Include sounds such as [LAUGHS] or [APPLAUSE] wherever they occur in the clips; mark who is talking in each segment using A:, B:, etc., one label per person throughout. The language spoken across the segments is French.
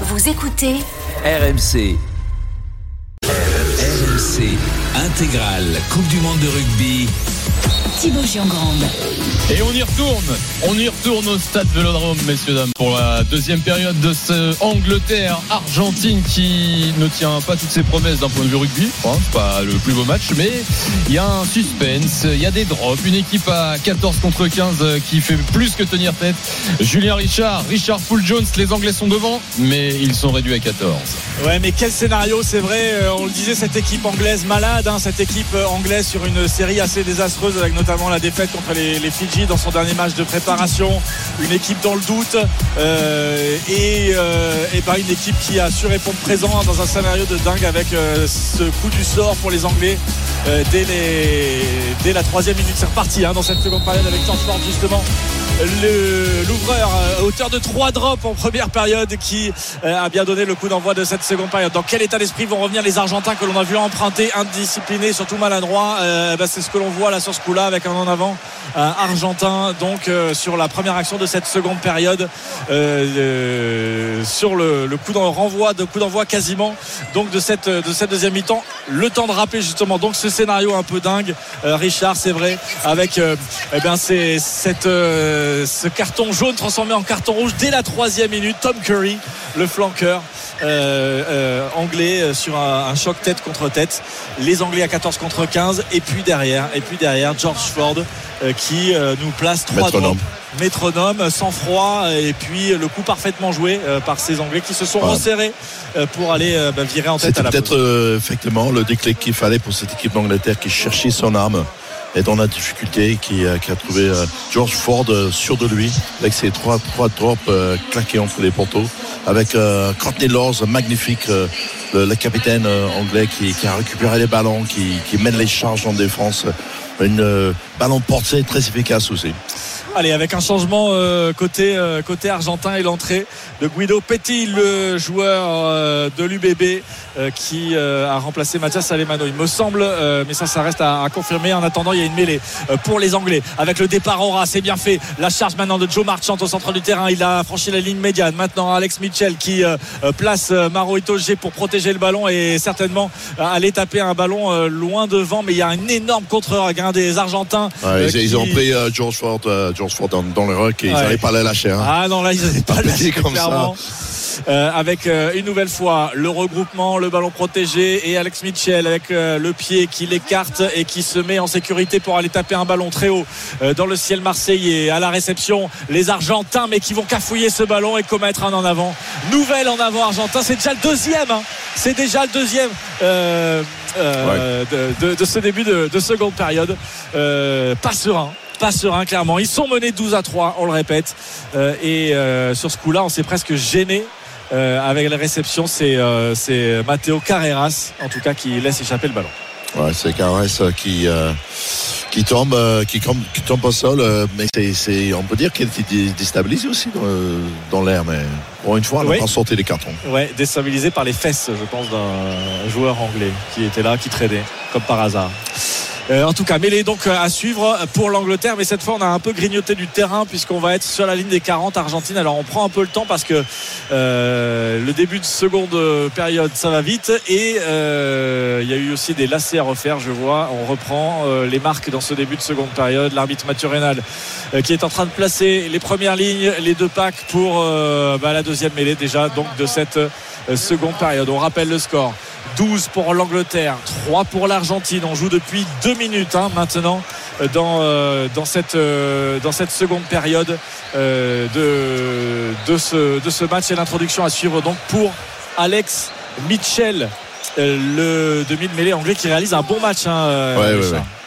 A: Vous écoutez
B: RMC. RMC intégrale Coupe du monde de rugby.
A: Thibaut Giangrande.
C: Et on y retourne, on y retourne au stade Vélodrome, messieurs dames, pour la deuxième période de ce Angleterre-Argentine qui ne tient pas toutes ses promesses d'un point de vue rugby. Pas le plus beau match, mais il y a un suspense, il y a des drops, une équipe à 14 contre 15 qui fait plus que tenir tête. Julien Richard, Richard Full Jones, les Anglais sont devant, mais ils sont réduits à 14.
D: Ouais, mais quel scénario, c'est vrai. euh, On le disait, cette équipe anglaise malade, hein, cette équipe euh, anglaise sur une série assez désastreuse avec notamment la défaite contre les, Fidji dans son dernier match de préparation. Une équipe dans le doute euh, et, euh, une équipe qui a su répondre présent dans un scénario de dingue avec euh, ce coup du sort pour les Anglais dès, la troisième minute. C'est reparti hein, dans cette seconde période avec Chancellor justement l'ouvreur auteur de trois drops en première période qui a bien donné le coup d'envoi de cette seconde période. Dans quel état d'esprit vont revenir les Argentins que l'on a vu emprunter, indisciplinés, surtout maladroits? Bah, C'est ce que l'on voit là sur ce coup-là avec un en avant euh, argentin donc euh, sur la première action de cette seconde période euh, sur le, coup d'en renvoi de coup d'envoi quasiment donc de cette de cette deuxième mi-temps. Le temps de rappeler justement donc ce scénario un peu dingue Richard c'est vrai avec eh bien c'est cette ce carton jaune transformé en carton rouge dès la troisième minute. Tom Curry le flanqueur anglais sur un, un choc tête contre tête. Les anglais à 14 contre 15 et puis derrière et puis derrière George Ford euh, qui euh, nous place trois
E: Métronome.
D: drops métronome sans froid et puis le coup parfaitement joué euh, par ces anglais qui se sont resserrés euh, pour aller euh, bah, virer en tête à la
E: peut-être euh, effectivement le déclic qu'il fallait pour cette équipe d'Angleterre qui cherchait son arme et dans la difficulté qui, euh, qui a trouvé euh, George Ford euh, sûr de lui avec ses trois, trois drops euh, claqués entre les poteaux avec euh, Courtney Laws magnifique euh, le, le capitaine euh, anglais qui, qui a récupéré les ballons qui, qui mène les charges en défense une euh, ballon porté très efficace aussi
D: Allez, avec un changement euh, côté, euh, côté argentin et l'entrée de Guido Petit, le joueur euh, de l'UBB euh, qui euh, a remplacé Mathias Alemano, il me semble, euh, mais ça, ça reste à, à confirmer. En attendant, il y a une mêlée euh, pour les Anglais avec le départ Aura, c'est bien fait. La charge maintenant de Joe Marchant au centre du terrain, il a franchi la ligne médiane. Maintenant, Alex Mitchell qui place Maro Itoje pour protéger le ballon et certainement aller taper un ballon euh, loin devant, mais il y a un énorme contre-regain des Argentins.
E: Ouais, ils, ont pris euh, George Ford, euh, George Ford dans, dans le rock et ils n'arrivent pas à les lâcher hein.
D: Ah non, là, ils [LAUGHS] n'avaient pas
E: Pas
D: lâché
E: comme ça.
D: Euh, avec euh, une nouvelle fois le regroupement, le ballon protégé et Alex Mitchell avec euh, le pied qui l'écarte et qui se met en sécurité pour aller taper un ballon très haut dans le ciel marseillais. À la réception, les Argentins, mais qui vont cafouiller ce ballon et commettre un en avant. Nouvelle en avant argentin, c'est déjà le deuxième. hein. C'est déjà le deuxième de, de- de ce début de, de seconde période. Pas serein. Pas serein, clairement. Ils sont menés 12 à 3, on le répète. Euh, et euh, sur ce coup-là, on s'est presque gêné. euh, avec la réception, c'est c'est Matteo Carreras, en tout cas, qui laisse échapper le ballon.
E: Ouais, c'est euh, qui, qui, tombe, qui, com- qui tombe au sol, mais c'est, on peut dire qu'elle était dé- déstabilisée aussi dans, dans l'air, mais pour une fois, elle n'a
D: Oui.
E: pas sorti les cartons.
D: Ouais, déstabilisé par les fesses, je pense, d'un joueur anglais qui était là, qui traînait, comme par hasard. Euh, en tout cas, mêlée donc euh, à suivre pour l'Angleterre, mais cette fois on a un peu grignoté du terrain puisqu'on va être sur la ligne des 40 Argentine. Alors on prend un peu le temps parce que euh, le début de seconde période ça va vite et il y a eu aussi des lacets à refaire. Je vois, on reprend les marques dans ce début de seconde période. L'arbitre Mathieu Rénal qui est en train de placer les premières lignes, les deux packs pour bah, la deuxième mêlée déjà donc de cette seconde période. On rappelle le score. 12 pour l'Angleterre, 3 pour l'Argentine. On joue depuis 2 minutes hein, maintenant euh, dans, euh, dans, cette, euh, dans cette seconde période euh, de, de, ce, de ce match et l'introduction à suivre donc pour Alex Mitchell. le demi de mêlée anglais qui réalise un bon match. hein,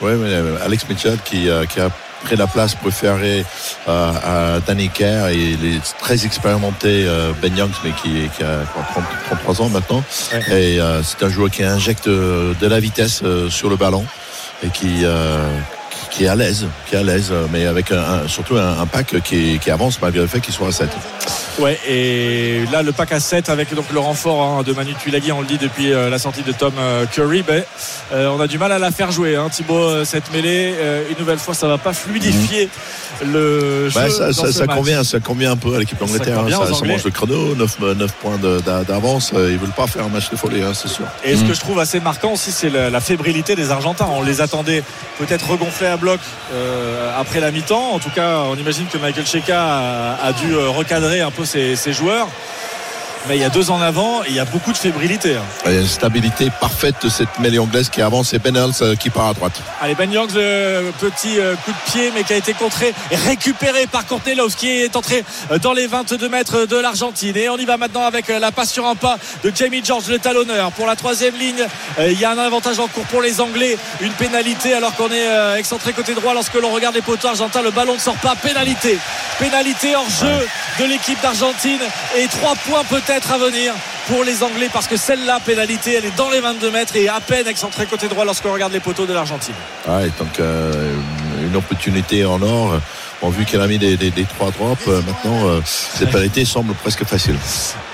E: Ouais, ouais, mais, Alex Mitchell qui, qui a pris la place préférée euh, à Danny Kerr et les très expérimenté euh, Ben Youngs, mais qui, qui a quoi, 30, 33 ans maintenant. Et euh, c'est un joueur qui injecte de la vitesse euh, sur le ballon et qui, euh, qui est à l'aise, qui est à l'aise, mais avec un, un- surtout un, un pack qui, qui avance malgré le fait qu'il soit à 7.
D: Ouais, et là, le pack à 7 avec donc le renfort hein, de Manu Tuilagi, on le dit depuis euh, la sortie de Tom euh, Curry, ben, euh, on a du mal à la faire jouer. Hein, Thibaut, euh, cette mêlée, une nouvelle fois, ça va pas fluidifier le jeu.
E: Ouais, ça,
D: dans
E: ça,
D: ce
E: ça
D: match.
E: convient, ça convient un peu à l'équipe d'Angleterre.
D: Ça
E: hein. Ça, mange le chrono, 9, 9 points d'avance. Ils veulent pas faire un match de folie, hein, c'est sûr.
D: Et ce que je trouve assez marquant aussi, c'est la, la fébrilité des Argentins. On les attendait peut-être regonflés à bloc après la mi-temps. En tout cas, on imagine que Michael Cheka a, a dû recadrer un peu ses joueurs. Mais il y a deux en avant, et il y a beaucoup de fébrilité.
E: Il y a une stabilité parfaite de cette mêlée anglaise qui avance et Ben Hals, euh, qui part à droite.
D: Allez, Ben Youngs, le petit euh, coup de pied, mais qui a été contré et récupéré par Courtney Love, qui est entré euh, dans les 22 mètres de l'Argentine. Et on y va maintenant avec euh, la passe sur un pas de Jamie George, le talonneur. Pour la troisième ligne, euh, il y a un avantage en cours pour les Anglais. Une pénalité alors qu'on est euh, excentré côté droit lorsque l'on regarde les poteaux argentins. Le ballon ne sort pas. Pénalité. Pénalité hors jeu de l'équipe d'Argentine. Et trois points peut-être à venir pour les Anglais parce que celle-là, pénalité, elle est dans les 22 mètres et à peine excentré côté droit lorsqu'on regarde les poteaux de l'Argentine.
E: Ouais, donc euh, une opportunité en or. Bon, vu qu'elle a mis des, des- des trois drops, euh, maintenant, euh, cette pénalité semble presque facile.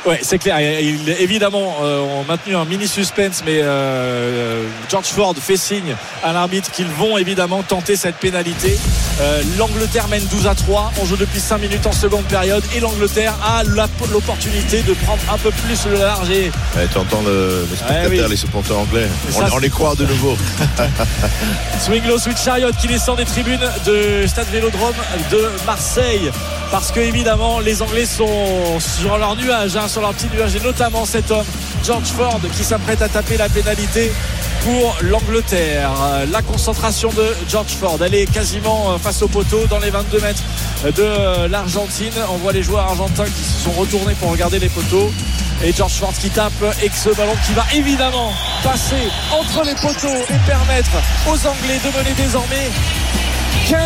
D: Ouais, c'est clair. Il, évidemment, euh, on a maintenu un mini suspense, mais euh, George Ford fait signe à l'arbitre qu'ils vont évidemment tenter cette pénalité. Euh, L'Angleterre mène 12 à 3. On joue depuis 5 minutes en seconde période et l'Angleterre a l'opportunité de prendre un peu plus le large. Et
E: Ouais, tu entends le, les spectateurs,
D: Ouais, oui.
E: les supporters anglais.
D: Et
E: On,
D: ça,
E: on les croit de nouveau. [LAUGHS]
D: Swing low, switch chariot qui descend des tribunes de Stade Vélodrome de Marseille. Parce que évidemment les Anglais sont sur leur nuage, hein, sur leur petit nuage, et notamment cet homme, George Ford, qui s'apprête à taper la pénalité pour l'Angleterre. La concentration de George Ford, elle est quasiment euh, face au poteau dans les 22 mètres de l'Argentine. On voit les joueurs argentins qui se sont retournés pour regarder les poteaux. Et George Ford qui tape et ce ballon qui va évidemment passer entre les poteaux et permettre aux Anglais de mener désormais 15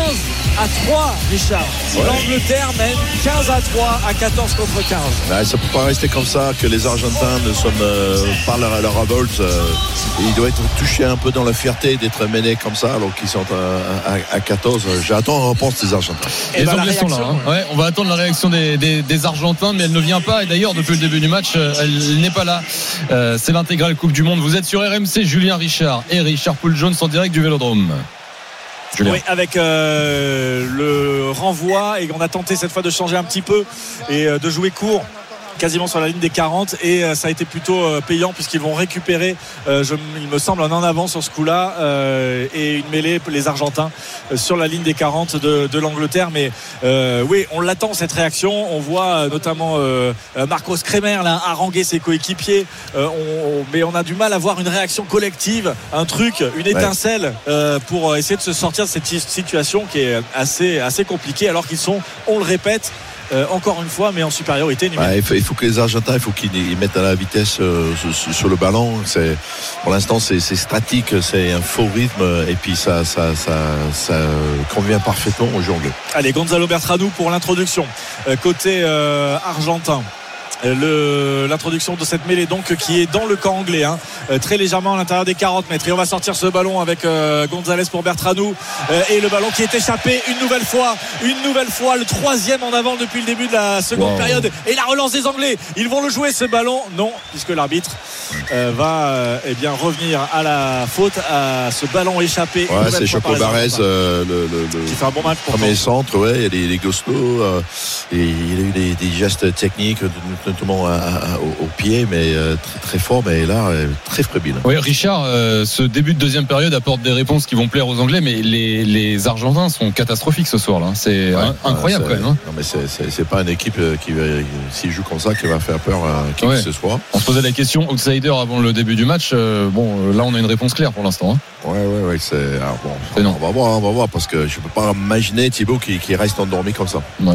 D: à 3, Richard.
E: Ouais.
D: L'Angleterre mène 15 à 3 à 14 contre 15.
E: Ouais, ça peut pas rester comme ça, que les Argentins ne sont euh, pas leur, leur révolte. euh, ils doivent être touchés un peu dans la fierté d'être menés comme ça, alors qu'ils sont à, à- à 14. J'attends une réponse des Argentins.
D: Et
C: Les
D: ben, la
C: Anglais sont là. hein. Ouais, on va attendre la réaction des, des- des Argentins, mais elle ne vient pas. Et d'ailleurs, depuis le début du match, euh, elle n'est pas là. Euh, c'est l'intégrale Coupe du Monde. Vous êtes sur RMC, Julien Richard et Richard Poul Jones en direct du Vélodrome.
D: Oui, avec euh, le renvoi et on a tenté cette fois de changer un petit peu et euh, de jouer court quasiment sur la ligne des 40 et euh, ça a été plutôt euh, payant puisqu'ils vont récupérer euh, je- il me semble un en avant sur ce coup là et une mêlée les Argentins sur la ligne des 40 de, de l'Angleterre. Mais oui on l'attend cette réaction. On voit notamment Marcos Kremer là haranguer ses coéquipiers. On- on- mais on a du mal à voir une réaction collective un truc une étincelle pour essayer de se sortir de cette si- situation qui est assez, assez compliquée alors qu'ils sont on le répète euh, encore une fois mais en supériorité numérique.
E: Ouais, il, faut, il faut que les Argentins, il faut qu'ils ils mettent à la vitesse euh, sur, sur le ballon. C'est, pour l'instant, c'est, c'est statique, c'est un faux rythme, et puis ça, ça, ça, ça convient parfaitement aux anglais.
D: Allez, Gonzalo Bertranou pour l'introduction. Euh, côté euh, argentin. L'introduction de cette mêlée donc qui est dans le camp anglais hein, euh, très légèrement à l'intérieur des 40 mètres. Et on va sortir ce ballon avec euh, Gonzalez pour Bertranou euh, et le ballon qui est échappé une nouvelle fois. Une nouvelle fois le troisième en avant depuis le début de la seconde
C: Wow.
D: période. Et la relance des Anglais. Ils vont le jouer ce ballon. Non puisque l'arbitre euh, va eh bien revenir à la faute à ce ballon échappé
E: Ouais, c'est
D: les
E: Barrez, le, le- le
D: qui fait un bon match pour
E: premier centre, ouais, il y a Goslow, euh, et il a eu des, des gestes techniques, notamment à- à- au, au pied, mais euh, très, très fort, mais là, euh, très frébile.
C: Oui, Richard, euh, ce début de deuxième période apporte des réponses qui vont plaire aux Anglais, mais les, les Argentins sont catastrophiques ce soir. là. C'est
E: Ouais,
C: in- incroyable quand même. hein.
E: Non, mais c'est- pas une équipe qui, va- s'il joue comme ça, qui va faire peur à qui
C: Ouais.
E: que ce soit.
C: On se posait la question outsider avant le début du match. Euh, bon, là, on a une réponse claire pour l'instant. hein.
E: Ouais, ouais, ouais, c'est. alors bon, on va voir, on va voir, parce que je peux pas imaginer Thibaut qui, qui reste endormi comme ça.
C: Ouais.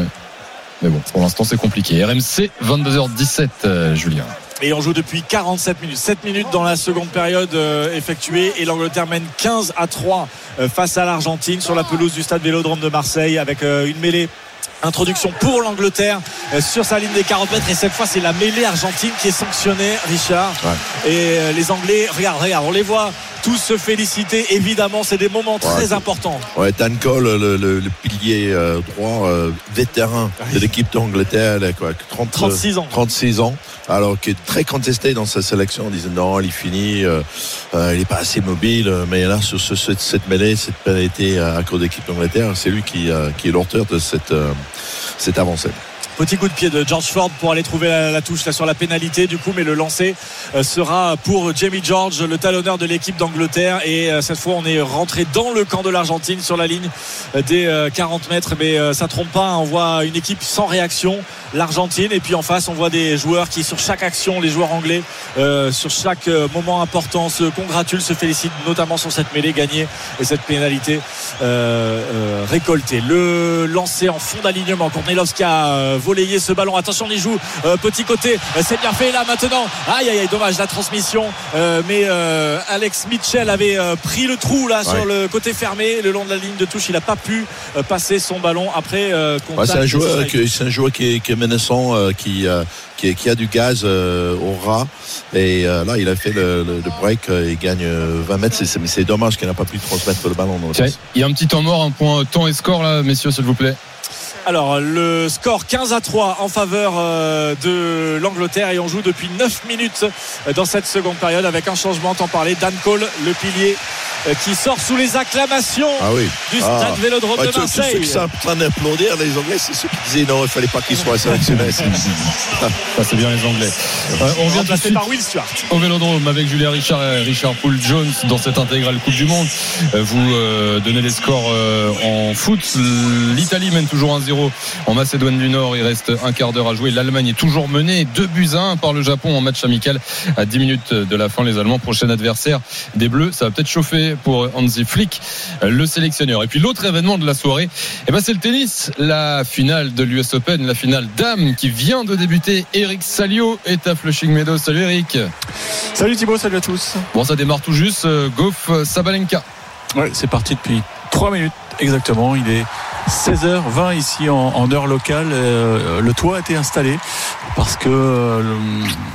C: Mais bon, pour l'instant, c'est compliqué. RMC, 22h17, euh, Julien.
D: Et on joue depuis 47 minutes. 7 minutes dans la seconde période euh, effectuée. Et l'Angleterre mène 15 à 3 euh, face à l'Argentine sur la pelouse du stade Vélodrome de Marseille avec une mêlée. Introduction pour l'Angleterre sur sa ligne des 40 mètres et cette fois c'est la mêlée argentine qui est sanctionnée Richard
E: Ouais.
D: et les Anglais regarde regarde on les voit tous se féliciter. Évidemment, c'est des moments très importants.
E: Ouais, Dan Cole, le, le- le pilier euh, droit euh, vétéran de l'équipe d'Angleterre, quoi, 30,
D: 36 ans.
E: 36 ans, alors qui est très contesté dans sa sélection. On disait non, il finit, euh, euh, il n'est pas assez mobile. euh, Mais là, sur ce- cette, cette mêlée, cette pénalité à cause de l'équipe d'Angleterre, c'est lui qui, euh, qui est l'auteur de cette, euh, cette avancée.
D: Petit coup de pied de George Ford pour aller trouver la, touche là sur la pénalité du coup mais le lancer euh, sera pour Jamie George le talonneur de l'équipe d'Angleterre. Et euh, cette fois on est rentré dans le camp de l'Argentine sur la ligne euh, des euh, 40 mètres. Mais ça trompe pas on voit une équipe sans réaction l'Argentine. Et puis en face on voit des joueurs qui sur chaque action les joueurs anglais sur chaque moment important se congratulent se félicitent notamment sur cette mêlée gagnée et cette pénalité récoltée. Le lancer en fond d'alignement. Kornelovski a volayé ce ballon attention il joue euh, petit côté Euh, c'est bien fait là maintenant aïe aïe aïe dommage la transmission Euh, mais euh, Alex Mitchell avait euh, pris le trou là sur le côté fermé le long de la ligne de touche il n'a pas pu euh, passer son ballon après euh,
E: Ouais, c'est un
D: de
E: joueur, qui, c'est un joueur qui est, qui est menaçant, euh, qui, euh, qui, qui a du gaz euh, au ras. Et euh, là, il a fait le, le- le break, euh, il gagne euh, 20 mètres. C'est, mais c'est dommage qu'il n'a pas pu transmettre le ballon. Dans le.
C: Il y a un petit temps mort, un point temps et score là, messieurs, s'il vous plaît.
D: Alors le score 15 à 3 en faveur euh, de l'Angleterre et on joue depuis 9 minutes euh, dans cette seconde période avec un changement, t'en parlais, Dan Cole, le pilier euh, qui sort sous les acclamations
E: Ah oui.
D: du
E: Ah.
D: stade Vélodrome
E: Ouais,
D: de
E: tous ceux
D: Marseille.
E: qui sont en train d'applaudir, les Anglais, c'est ceux qui disaient non, il fallait pas qu'ils soient sélectionnés.
C: Ça, c'est bien les Anglais. Euh, on tout de
D: par Will Stewart.
C: au Vélodrome avec Julien Richard et Richard Poul Jones dans cette intégrale Coupe du Monde. Vous euh, donnez les scores euh, en foot. L'Italie mène toujours 1-0 en Macédoine du Nord. Il reste un quart d'heure à jouer. L'Allemagne est toujours menée 2 buts à 1 par le Japon en match amical à 10 minutes de la fin. Les Allemands, prochain adversaire des Bleus. Ça va peut-être chauffer pour Hansi Flick, le sélectionneur. Et puis l'autre événement de la soirée, eh ben, c'est le tennis. La finale de l'US Open, la finale dame qui vient de débuter. Eric Salio est à Flushing Meadows. Salut Eric.
F: Salut Thibaut, salut à tous.
C: Bon, ça démarre tout juste. euh, Goff euh, Sabalenka.
F: Ouais, c'est parti depuis 3 minutes exactement. Il est 16h20 ici en, en heure locale. Euh, le toit a été installé parce que euh,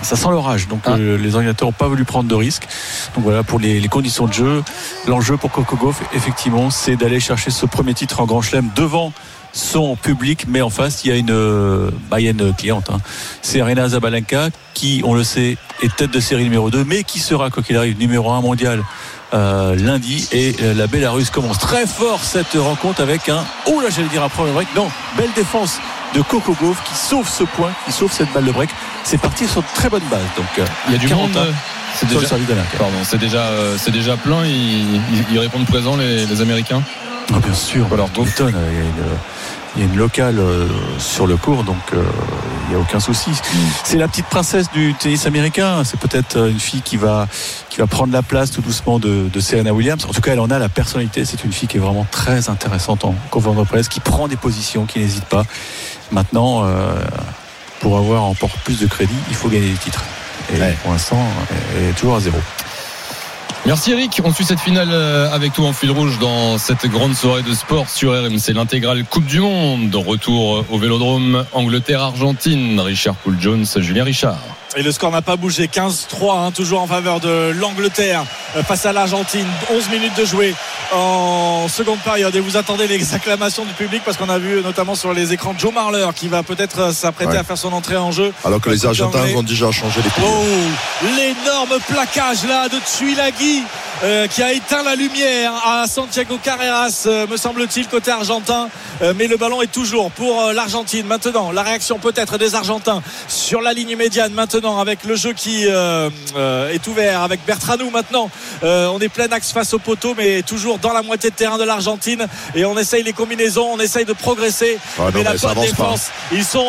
F: ça sent l'orage. Donc
C: Ah.
F: euh, les organisateurs n'ont pas voulu prendre de risques. Donc voilà pour les, les conditions de jeu. L'enjeu pour Coco Gauff, effectivement, c'est d'aller chercher ce premier titre en Grand Chelem devant son public, mais en face, il y a une, bah, il y a une cliente. hein. C'est Arena Zabalenka, qui, on le sait, est tête de série numéro 2, mais qui sera, quoi qu'il arrive, numéro 1 mondial euh, lundi. Et euh, la Bélarus commence très fort cette rencontre avec un, oh là, j'allais dire un premier break. Non, belle défense de Coco Gauff qui sauve ce point, qui sauve cette balle de break. C'est parti sur de très bonne base. Donc, euh,
C: Il y a du
F: 40
C: monde. C'est
F: sur le
C: déjà, pardon, c'est déjà, euh, c'est déjà plein. Ils, ils- ils répondent présent les, les Américains.
F: Ah, bien sûr.
C: Alors,
F: euh, il y a une, locale euh, sur le cours, donc euh, il n'y a aucun souci. C'est la petite princesse du tennis américain. C'est peut-être euh, une fille qui va, qui va prendre la place tout doucement de, de Serena Williams. En tout cas, elle en a la personnalité. C'est une fille qui est vraiment très intéressante en conférence de presse, qui prend des positions, qui n'hésite pas. Maintenant, euh, pour avoir encore plus de crédit, il faut gagner des titres. Et
E: Ouais.
F: pour l'instant, elle est toujours à zéro.
C: Merci Eric. On suit cette finale euh, avec toi en fil rouge dans cette grande soirée de sport sur RMC, l'intégrale Coupe du Monde. Retour au Vélodrome Angleterre-Argentine. Richard Poul Jones, Julien Richard.
D: Et le score n'a pas bougé. 15-3, hein, toujours en faveur de l'Angleterre euh, face à l'Argentine. 11 minutes de jouer en seconde période. Et vous attendez les acclamations du public parce qu'on a vu notamment sur les écrans Joe Marler qui va peut-être euh, s'apprêter
E: Ouais.
D: à faire son entrée en jeu.
E: Alors que les Argentins
D: anglais.
E: ont déjà changé les piliers.
D: Oh, l'énorme plaquage là de Tsuilagi euh, qui a éteint la lumière à Santiago Carreras, euh, me semble-t-il, côté argentin. Euh, mais le ballon est toujours pour l'Argentine. Maintenant, la réaction peut-être des Argentins sur la ligne médiane. Maintenant, avec le jeu qui euh, euh, est ouvert, avec Bertranou maintenant. Euh, on est plein axe face au poteau, mais toujours dans la moitié de terrain de l'Argentine. Et on essaye les combinaisons, on essaye de progresser.
E: Ah non,
D: mais la
E: mais
D: bonne
E: pas.
D: défense, ils sont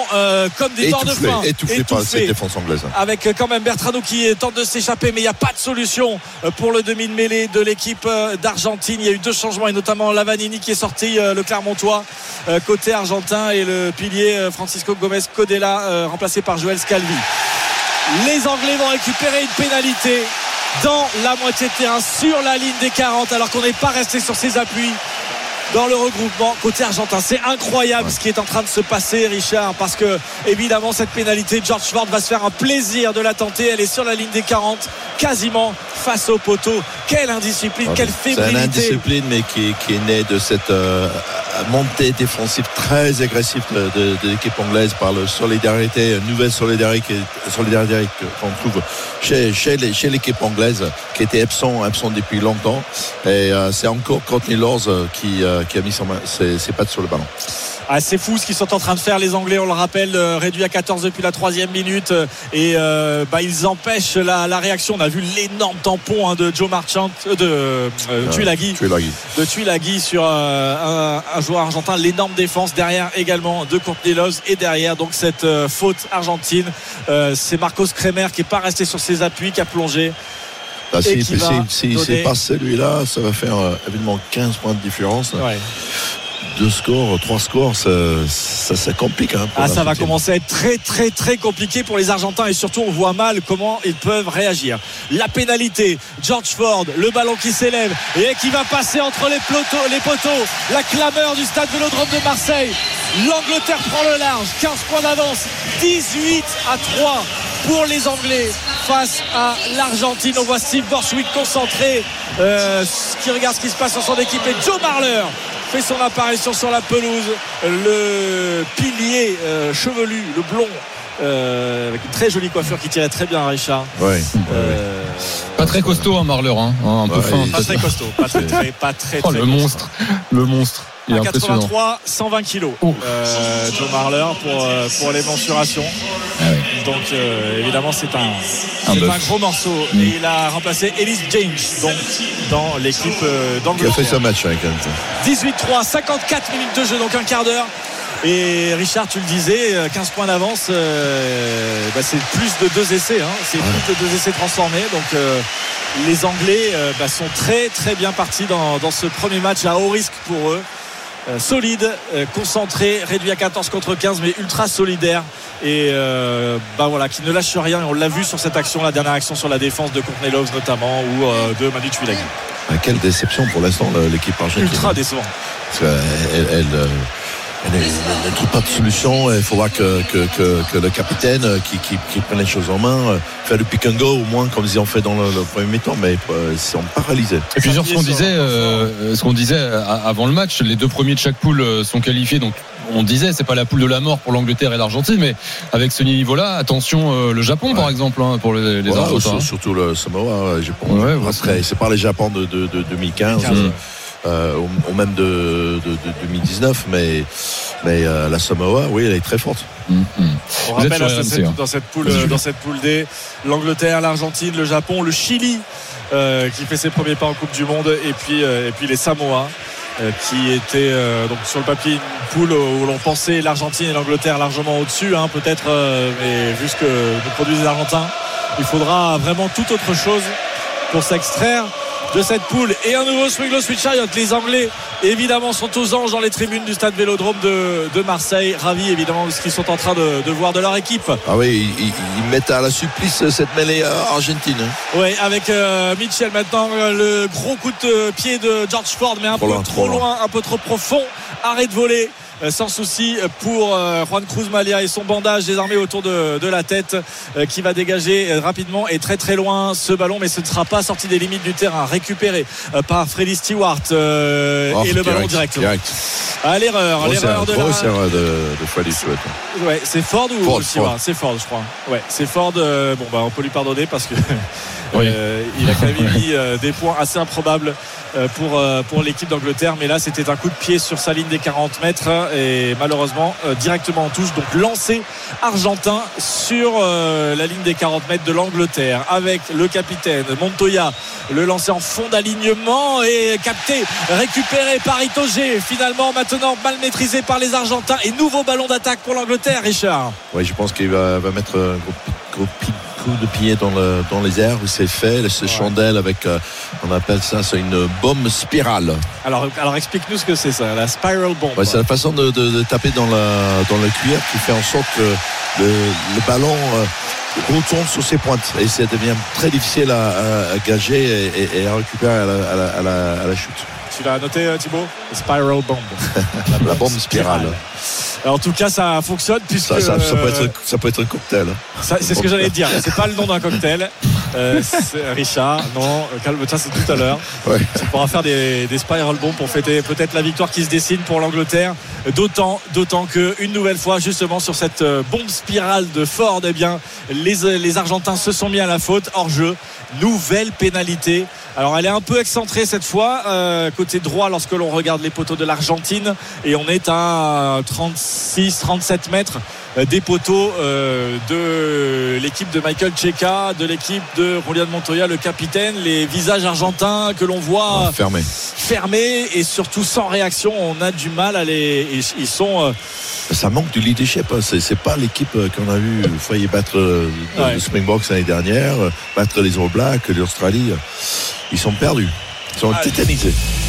D: comme des torts de
E: Étouffé,
D: fin.
E: étouffé par cette défense anglaise.
D: avec quand même Bertrano qui tente de s'échapper mais il n'y a pas de solution pour le demi de mêlée de l'équipe d'Argentine il y a eu deux changements et notamment Lavanini qui est sorti le Clermontois côté argentin et le pilier Francisco Gomez Codella remplacé par Joël Scalvi les Anglais vont récupérer une pénalité dans la moitié de terrain sur la ligne des 40 alors qu'on n'est pas resté sur ses appuis dans le regroupement côté argentin. C'est incroyable ce qui est en train de se passer, Richard, parce que évidemment cette pénalité, George Ford va se faire un plaisir de la tenter. Elle est sur la ligne des 40, quasiment face au poteau. Quelle indiscipline, quelle
E: C'est une
D: fébrilité.
E: indiscipline, mais qui, qui est née de cette euh, montée défensive très agressive de, de- de l'équipe anglaise par la solidarité, une nouvelle solidarité, solidarité qu'on trouve chez, chez, l'équipe anglaise, qui était absent, absent depuis longtemps. Et euh, c'est encore Courtney Laws euh, qui, euh, qui a mis son ses, ses pattes sur le ballon.
D: Ah, c'est fou ce qu'ils sont en train de faire les Anglais, on le rappelle, euh, réduit à 14 depuis la troisième minute euh, et euh, bah, ils empêchent la, la réaction. On a vu l'énorme tampon hein, de Joe Marchant, euh, de euh, Tuilagi, de Tuilagi sur euh, un, un joueur argentin. L'énorme défense derrière également de Courtney et derrière donc cette euh, faute argentine. Euh, c'est Marcos Kremer qui est pas resté sur ses appuis, qui a plongé. Et
E: si
D: donner-
E: c'est pas celui-là, ça va faire euh, évidemment 15 points de différence.
D: Ouais.
E: Deux scores, trois scores, ça, ça, ça complique. Hein,
D: Ah, ça va commencer à être très très très compliqué pour les Argentins et surtout on voit mal comment ils peuvent réagir. La pénalité, George Ford, le ballon qui s'élève et qui va passer entre les poteaux, les poteaux. La clameur du stade Vélodrome de Marseille. L'Angleterre prend le large, 15 points d'avance, 18 à 3 pour les Anglais face à l'Argentine. On voit Steve Borswick concentré, euh, qui regarde ce qui se passe sur son équipe et Joe Marler fait son apparition sur la pelouse. Le pilier euh, chevelu, le blond, euh, avec une très jolie coiffure qui tirait très bien Richard.
E: Ouais.
D: Euh,
C: Pas très costaud, hein, Marleur. Hein, un peu
E: Ouais,
C: fin.
D: pas très costaud, pas très, très- pas très,
C: Oh,
D: très
C: le
D: costaud.
C: monstre. Le monstre. Il est
D: À
C: impressionnant.
D: 83, 120 kilos. Euh, Joe Marler pour, euh, pour les mensurations.
C: Ah.
D: Donc euh, évidemment c'est un,
C: Un
D: gros morceau.
C: Mm.
D: Et il a remplacé Ellis James donc, dans l'équipe euh,
E: Qui a fait
D: d'Angleterre.
E: ce match même.
D: 18-3, 54 minutes de jeu, donc un quart d'heure. Et Richard, tu le disais, euh, 15 points d'avance, euh, bah, c'est plus de deux essais. hein. C'est plus de deux essais transformés. Donc euh, les Anglais euh, bah, sont très très bien partis dans, dans ce premier match à haut risque pour eux. Euh, solide, euh, concentré, réduit à 14 contre 15, mais ultra solidaire. Et euh, bah voilà, qui ne lâche rien. Et on l'a vu sur cette action, la dernière action sur la défense de Courtney Loves notamment, ou de Manu Tuilagi.
E: Ah, Quelle déception pour l'instant l'équipe argentine.
D: Ultra décevant.
E: Parce qu'elle elle, elle, elle- ne trouve pas de solution. Il faudra que, que, que, que le capitaine euh, qui, qui, qui prenne les choses en main, euh, faire le pick and go au moins comme ils ont fait dans le, le premier mi-temps, mais euh, ils sont paralysés.
C: Et puis sur ce qu'on disait, euh, ce qu'on disait avant le match, les deux premiers de chaque poule euh, sont qualifiés. Donc on disait, c'est pas la poule de la mort pour l'Angleterre et l'Argentine, mais avec ce niveau-là, attention euh, le Japon par exemple hein, pour les, les
E: Voilà,
C: Argentins.
E: sur- surtout le Samoa, le Japon.
C: Ouais,
E: c'est pas les Japon de, de, de 2015.
D: 2015.
E: euh, euh, ou, ou même de, de, de 2019 mais mais euh, la Samoa oui elle est très forte
C: Mm, mm.
D: On
C: Vous
D: rappelle hein, cette-
C: hein.
D: dans cette poule, dans cette poule D, l'Angleterre, l'Argentine, le Japon, le Chili euh, qui fait ses premiers pas en Coupe du Monde et puis euh, et puis les Samoa qui étaient euh, donc sur le papier une poule où l'on pensait l'Argentine et l'Angleterre largement au-dessus, hein, peut-être, euh, mais vu ce que nous produisent les Argentins, il faudra vraiment tout autre chose pour s'extraire de cette poule. Et un nouveau Swinglo Switch Chariot. Les Anglais, évidemment, sont aux anges dans les tribunes du stade Vélodrome de, de Marseille. Ravis, évidemment, de ce qu'ils sont en train de, de voir de leur équipe.
E: ah oui ils, ils- mettent à la supplice cette mêlée euh, argentine hein.
D: Oui, avec euh, Mitchell maintenant, le gros coup de pied de George Ford, mais un
E: Trop
D: peu
E: loin,
D: trop
E: trop
D: loin, un peu trop profond. Arrêt de voler. Euh, Sans souci pour euh, Juan Cruz Malia et son bandage désormais autour de, de la tête euh, qui va dégager rapidement et très très loin ce ballon mais ce ne sera pas sorti des limites du terrain récupéré par Freddy Stewart euh,
E: Oh,
D: et le ballon
E: direct,
D: l'erreur l'erreur
E: erreur,
D: de la...
E: de, de Freddy Stewart.
D: Ouais, c'est Ford ou
E: Ford,
D: Stewart. C'est Ford, je crois. Ouais, c'est Ford. euh, bon, bah, on peut lui pardonner parce que
C: Oui. [LAUGHS]
D: euh, il a quand même mis euh, des points assez improbables euh, pour euh, pour l'équipe d'Angleterre. Mais là, c'était un coup de pied sur sa ligne des 40 mètres et malheureusement directement en touche. Donc lancé argentin sur la ligne des 40 mètres de l'Angleterre avec le capitaine Montoya. Le lancer en fond d'alignement et capté, récupéré par Itoge. Finalement, maintenant mal maîtrisé par les Argentins et nouveau ballon d'attaque pour l'Angleterre, Richard.
E: Oui, je pense qu'il va, mettre un gros, gros pi- coup de pied dans, le, dans les airs où c'est fait, ce chandelle avec, euh, on appelle ça, c'est une bombe spirale.
D: Alors, alors explique-nous ce que c'est ça, la spiral bomb.
E: Ouais, c'est la façon de, de- de taper dans, la, dans le cuir qui fait en sorte que le, le ballon euh, retourne sur ses pointes et ça devient très difficile à, à- à gager et, à récupérer à la, à la- à la- à la chute.
D: Tu l'as noté, euh, Thibaut Spiral Bomb. [LAUGHS]
E: La bombe spirale.
D: En tout cas, ça fonctionne puisque
E: Ça, ça- ça peut
D: euh,
E: être, ça peut être un cocktail.
D: ça- c'est ce que j'allais te dire. C'est pas le nom d'un cocktail. [LAUGHS] Euh, Richard, non, euh, calme-toi, c'est tout à l'heure.
E: Ouais.
D: On pourra faire des, des spiral bombs pour fêter peut-être la victoire qui se dessine pour l'Angleterre. D'autant, d'autant que une nouvelle fois, justement sur cette euh, bombe spirale de Ford, eh bien, les, les Argentins se sont mis à la faute hors jeu. Nouvelle pénalité. Alors elle est un peu excentrée cette fois, euh, côté droit lorsque l'on regarde les poteaux de l'Argentine et on est à 36-37 mètres euh, des poteaux euh, de l'équipe de Michael Checa, de l'équipe de Julian Montoya, le capitaine, les visages argentins que l'on voit
E: Fermé.
D: fermés et surtout sans réaction. On a du mal à les. Ils sont. euh,
E: Ça manque du leadership. hein. C'est, pas l'équipe qu'on a vu faillir battre
D: Ouais.
E: le Springboks l'année dernière, battre les All Blacks, l'Australie. Ils sont perdus. Sont.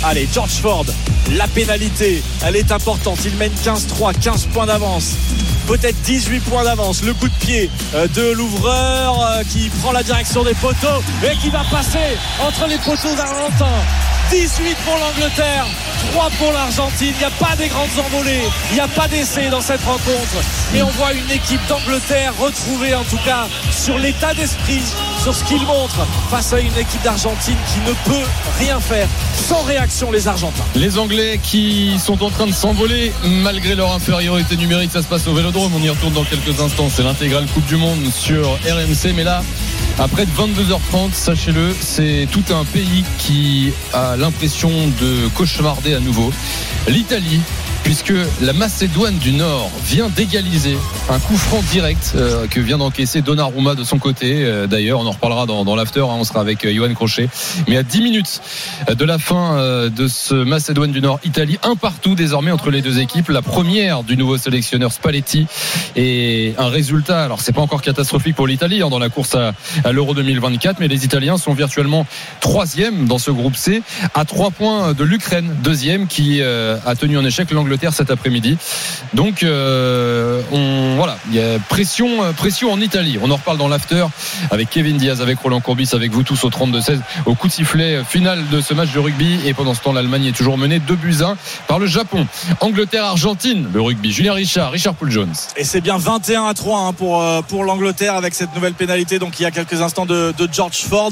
D: Allez, George Ford, la pénalité, elle est importante. Il mène 15-3, 15 points d'avance. Peut-être 18 points d'avance. Le coup de pied euh, de l'ouvreur euh, qui prend la direction des poteaux et qui va passer entre les poteaux d'Argentin. 18 pour l'Angleterre, 3 pour l'Argentine. Il n'y a pas des grandes envolées, il n'y a pas d'essai dans cette rencontre. Et on voit une équipe d'Angleterre retrouvée en tout cas sur l'état d'esprit, sur ce qu'il montre face à une équipe d'Argentine qui ne peut rien faire. Sans réaction les Argentins.
C: Les Anglais qui sont en train de s'envoler malgré leur infériorité numérique, ça se passe au Vélodrome. On y retourne dans quelques instants. C'est l'intégrale Coupe du Monde sur RMC. Mais là, après 22h30, sachez-le, c'est tout un pays qui a l'impression de cauchemarder à nouveau. L'Italie. Puisque la Macédoine du Nord vient d'égaliser un coup franc direct euh, que vient d'encaisser Donnarumma de son côté. Euh, D'ailleurs, on en reparlera dans, l'after. hein, on sera avec euh, Johan Crochet. Mais à 10 minutes de la fin euh, de ce Macédoine du Nord Italie un partout désormais entre les deux équipes la première du nouveau sélectionneur Spalletti et un résultat alors c'est pas encore catastrophique pour l'Italie hein, dans la course à, à l'Euro 2024 mais les Italiens sont virtuellement troisième dans ce groupe C à trois points de l'Ukraine deuxième qui euh, a tenu en échec l'Angleterre cet après-midi donc euh, on voilà il y a pression euh, pression en Italie on en reparle dans l'after avec Kevin Diaz avec Roland Courbis avec vous tous au 32-16 au coup de sifflet final de ce match de rugby et pendant ce temps l'Allemagne est toujours menée 2 buts 1 par le Japon Angleterre-Argentine le rugby Julien Richard Richard Poul Jones
D: Et c'est bien 21 à 3 hein, pour, euh, pour l'Angleterre avec cette nouvelle pénalité. Donc il y a quelques instants de, George Ford.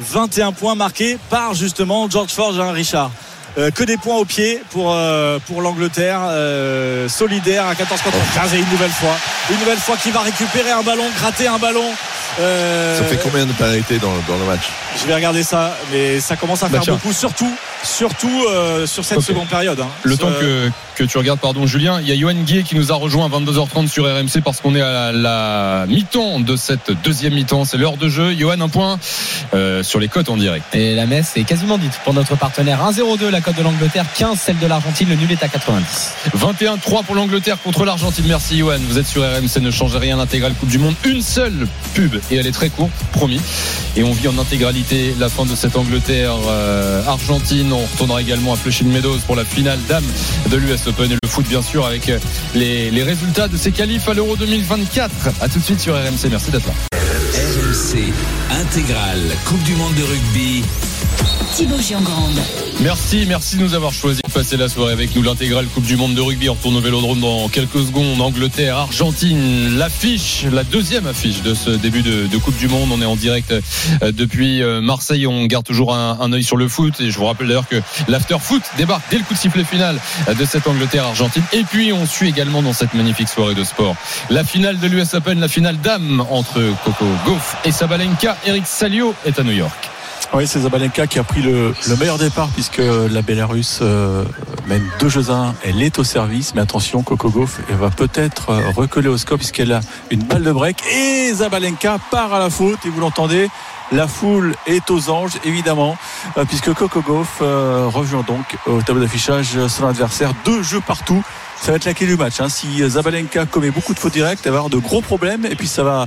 D: 21 points marqués par justement George Ford, Jean Richard. Euh, que des points au pied pour, euh, pour l'Angleterre, euh, solidaire à 14 contre 15 et une nouvelle fois. Une nouvelle fois qui va récupérer un ballon, gratter un ballon. Euh,
E: Ça fait combien de pénalités dans, dans le match?
D: Je vais regarder ça, mais ça commence à
C: Bah
D: faire
C: tiens.
D: beaucoup, surtout, surtout euh, sur cette seconde période. hein.
C: le temps que, que tu regardes pardon Julien il y a Yoann Gué qui nous a rejoint à 22h30 sur RMC parce qu'on est à la, la mi-temps de cette deuxième mi-temps c'est l'heure de jeu Johan un point euh, sur les cotes en direct
G: Et la messe est quasiment dite pour notre partenaire. 1-0-2 la cote de l'Angleterre, 15 celle de l'Argentine, le nul est à 90.
C: 21-3 pour l'Angleterre contre l'Argentine. Merci Johan. Vous êtes sur RMC, ne changez rien. L'intégrale Coupe du Monde. Une seule pub et elle est très courte, promis. Et on vit en intégralité la fin de cette Angleterre-Argentine. on retournera également à Flushing Meadows pour la finale dame de l'US Open et le foot bien sûr avec les, les résultats de ces qualifs à l'Euro 2024. À tout de suite sur RMC. Merci d'être là.
B: RMC intégrale Coupe du Monde de rugby.
A: Thibaut Giangrande.
C: Merci, merci de nous avoir choisi de passer la soirée avec nous. L'intégrale Coupe du Monde de rugby. On retourne au Vélodrome dans quelques secondes. Angleterre, Argentine, l'affiche, la deuxième affiche de ce début de, Coupe du Monde. On est en direct euh, depuis euh, Marseille. On garde toujours un, œil sur le foot. Et je vous rappelle d'ailleurs que l'after foot débarque dès le coup de sifflet final euh, de cette Angleterre-Argentine. Et puis on suit également dans cette magnifique soirée de sport la finale de l'US Open, la finale dame entre Coco Gauff et Sabalenka. Eric Salio est à New York.
F: Oui, c'est Zabalenka qui a pris le, le meilleur départ puisque la Bélarus euh, mène deux jeux à. Elle est au service, mais attention, Coco Gauff, elle va peut-être euh, recoller au score puisqu'elle a une balle de break et Zabalenka part à la faute et vous l'entendez. La foule est aux anges, évidemment, euh, puisque Coco Gauff euh, donc au tableau d'affichage son adversaire. Deux jeux partout. Ça va être la clé du match. hein. Si Zabalenka commet beaucoup de fautes directes, elle va avoir de gros problèmes et puis ça va,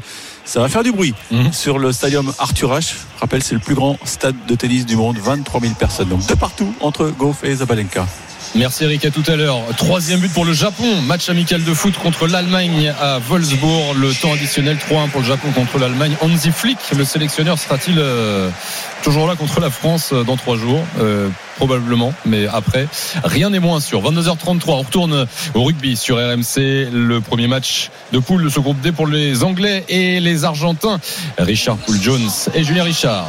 F: ça va faire du bruit
C: Mhm.
F: sur le stadium Arthur Ashe. Je rappelle, c'est le plus grand stade de tennis du monde, 23 000 personnes. Donc de partout entre Gauff et Zabalenka.
C: Merci Eric, à tout à l'heure. Troisième but pour le Japon. Match amical de foot contre l'Allemagne à Wolfsburg. Le temps additionnel 3-1 pour le Japon contre l'Allemagne. Hansi Flick, le sélectionneur, sera-t-il euh, toujours là contre la France euh, dans trois jours? Euh, Probablement, mais après, rien n'est moins sûr. 22h33, on retourne au rugby sur RMC. Le premier match de poule de ce groupe D pour les Anglais et les Argentins. Richard Poul-Jones et Julien Richard.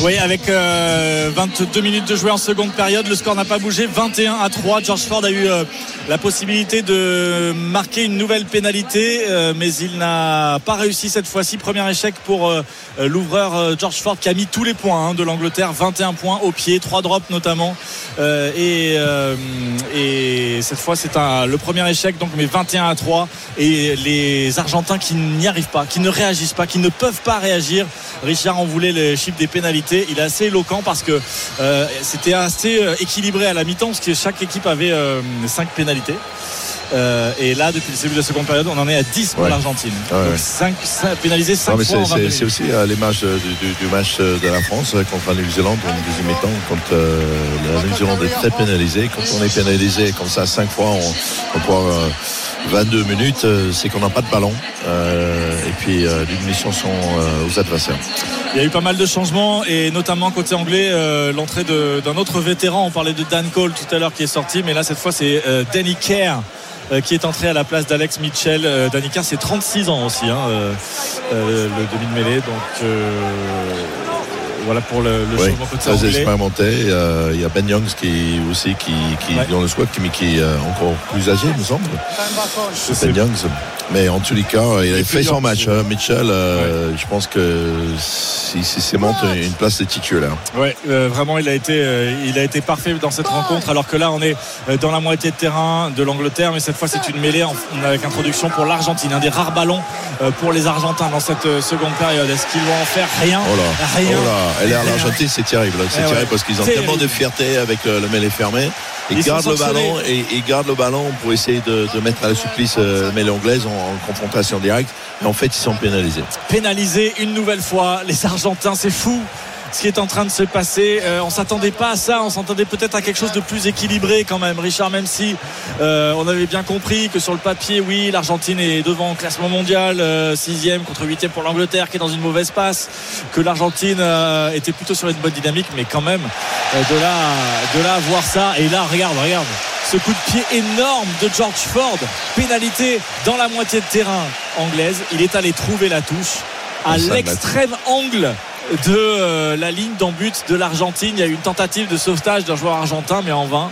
D: Oui, avec euh, 22 minutes de jouer en seconde période, le score n'a pas bougé. 21 à 3. George Ford a eu euh, la possibilité de marquer une nouvelle pénalité, euh, mais il n'a pas réussi cette fois-ci. Premier échec pour euh, l'ouvreur euh, George Ford qui a mis tous les points hein, de l'Angleterre. 21 points au pied, 3 drops notamment. Euh, et, euh, et cette fois, c'est le premier échec, donc mais 21 à 3. Et les Argentins qui n'y arrivent pas, qui ne réagissent pas, qui ne peuvent pas réagir. Richard en voulait le chiffre des pénalités. Il est assez éloquent parce que euh, c'était assez euh, équilibré à la mi-temps parce que chaque équipe avait 5 pénalités. Euh, et là, depuis le début de la seconde période, on en est à 10 pour
E: Ouais.
D: l'Argentine.
E: Ouais,
D: Donc
E: ouais.
D: 5, pénalisé 5
E: Non, mais
D: fois en
E: c'est-
D: 22
E: c'est c'est
D: minutes.
E: aussi à l'image euh, du, match euh, de la France euh, contre la Nouvelle-Zélande en deuxième mi-temps, quand euh, la Nouvelle-Zélande est très pénalisée. Quand on est pénalisé comme ça cinq fois en, en quoi, euh, 22 minutes, euh, c'est qu'on n'a pas de ballon. Euh, et puis euh, les munitions sont aux adversaires.
D: Il y a eu pas mal de changements et notamment côté anglais, l'entrée d'un autre vétéran. On parlait de Dan Cole tout à l'heure qui est sorti, mais là cette fois c'est Danny Kerr. qui est entré à la place d'Alex Mitchell. Danny Kerr, c'est 36 ans aussi, hein, le demi de mêlée. Donc voilà pour le, le
E: Oui,
D: changement
E: très expérimenté. Euh, Il y a Ben Youngs qui aussi qui, qui
D: Ouais.
E: dans le squad, qui, mais qui est euh, encore plus âgé, il me semble.
D: Je
E: Ben Youngs. Mais en tous les cas, il a fait son match.
D: c'est-
E: hein. Mitchell, euh, je pense que si, si, si monte une place de titulaire.
D: Ouais, euh, vraiment, il a été, euh, il a été parfait dans cette rencontre. Alors que là, on est euh, dans la moitié de terrain de l'Angleterre, mais cette fois, c'est une mêlée en- avec introduction pour l'Argentine, un des rares ballons euh, pour les Argentins dans cette euh, seconde période. Est-ce qu'ils vont en faire rien?
E: Oh là,
D: Rien.
E: oh là. Et l'Argentine, c'est terrible. C'est
D: Eh ouais.
E: terrible parce qu'ils ont
D: Terrible.
E: tellement de fierté avec le, le mêlée fermé. Ils, gardent le ballon et ils gardent le ballon pour essayer de, de mettre à la supplice euh, mêlée anglaise en, en confrontation directe. Et en fait, ils sont pénalisés.
D: Pénalisé une nouvelle fois. Les Argentins, c'est fou. Ce qui est en train de se passer, Euh, on s'attendait pas à ça, on s'attendait peut-être à quelque chose de plus équilibré quand même, Richard. Même si euh, on avait bien compris que sur le papier, oui, l'Argentine est devant au classement mondial, euh, sixième contre huitième pour l'Angleterre, qui est dans une mauvaise passe, que l'Argentine euh, était plutôt sur une bonne dynamique, mais quand même euh, de là, de là à voir ça. Et là, regarde, regarde, ce coup de pied énorme de George Ford, pénalité dans la moitié de terrain anglaise. Il est allé trouver la touche à l'extrême angle de euh, la ligne d'en-but de l'Argentine. Il y a eu une tentative de sauvetage d'un joueur argentin, mais en vain.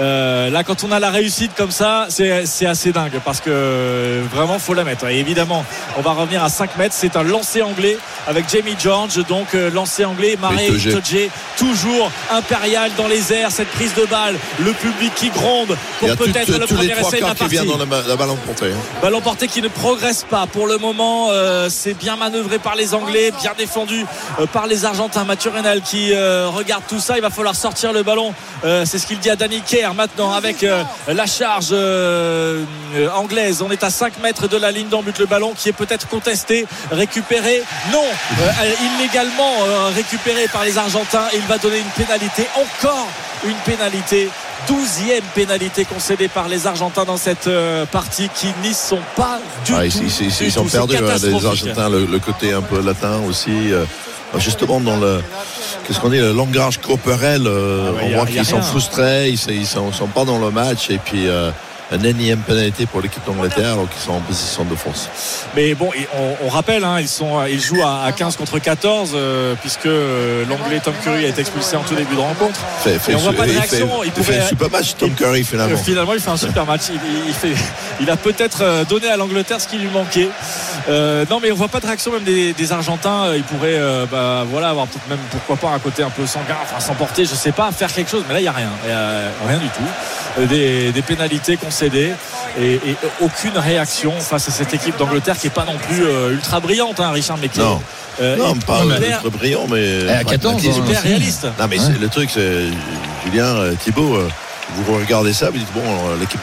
D: Euh, là, quand on a la réussite comme ça, c'est c'est assez dingue parce que euh, vraiment, faut la mettre. Et évidemment, on va revenir à 5 mètres. C'est un lancer anglais avec Jamie George, donc euh, lancer anglais. Maré
E: Itoje.
D: Itoje, toujours impérial dans les airs. Cette prise de balle, le public qui gronde
E: Il y
D: pour peut-être le premier
E: trois
D: essai de la partie.
E: viennent dans le, ba- la ballon porté. hein.
D: Ballon porté qui ne progresse pas pour le moment. euh, c'est bien manœuvré par les Anglais, bien défendu par les Argentins. Mathieu qui euh, regarde tout ça. Il va falloir sortir le ballon. Euh, c'est ce qu'il dit à Danny Kerr maintenant avec euh, la charge euh, euh, anglaise. On est à 5 mètres de la ligne d'en-but. Le ballon qui est peut-être contesté, récupéré. Non, euh, illégalement euh, récupéré par les Argentins. Il va donner une pénalité. Encore une pénalité. 12e pénalité concédée par les Argentins dans cette euh, partie qui n'y sont pas du
E: Ah,
D: tout.
E: ils, ils- ils-
D: du
E: ils sont perdus, hein, les. Argentins, le, le côté un peu latin aussi. euh, justement, dans le. Qu'est-ce qu'on dit, le langage corporel, euh,
D: Ah
E: on voit qu'ils sont frustrés, ils, sont- ils sont, sont pas dans le match. Et puis, euh, un énième pénalité pour l'équipe d'Angleterre, alors qu'ils sont en position de force.
D: Mais bon, on, on rappelle, hein, ils, sont, ils jouent à, à 15 contre 14 euh, puisque euh, l'anglais Tom Curry a été expulsé en tout début de rencontre.
E: Fait, fait,
D: Et on voit pas de
E: il fait,
D: il
E: il
D: pourrait-
E: fait un super match, Tom Curry, finalement.
D: Euh, finalement, il fait un super match. Il fait, il a peut-être euh, donné à l'Angleterre ce qui lui manquait. Euh, non, mais on voit pas de réaction même des, des Argentins. Euh, Ils pourraient, euh, bah, voilà, avoir peut-être même pourquoi pas un côté un peu sanguin, enfin s'emporter, je sais pas, faire quelque chose. Mais là, il y a rien, Il y a rien du tout. Des, des pénalités concédées et, et aucune réaction face à cette équipe d'Angleterre qui est pas non plus euh, ultra brillante, hein, Richard, mais qui
E: Non.
D: euh,
E: Non, pas
D: hyper,
E: très brillant, mais.
C: à 14
E: pragmatique.
C: ans,
D: hyper réaliste.
E: Non, mais c'est- le truc, c'est. Julien, Thibaut, euh, vous regardez ça, vous dites, bon, l'équipe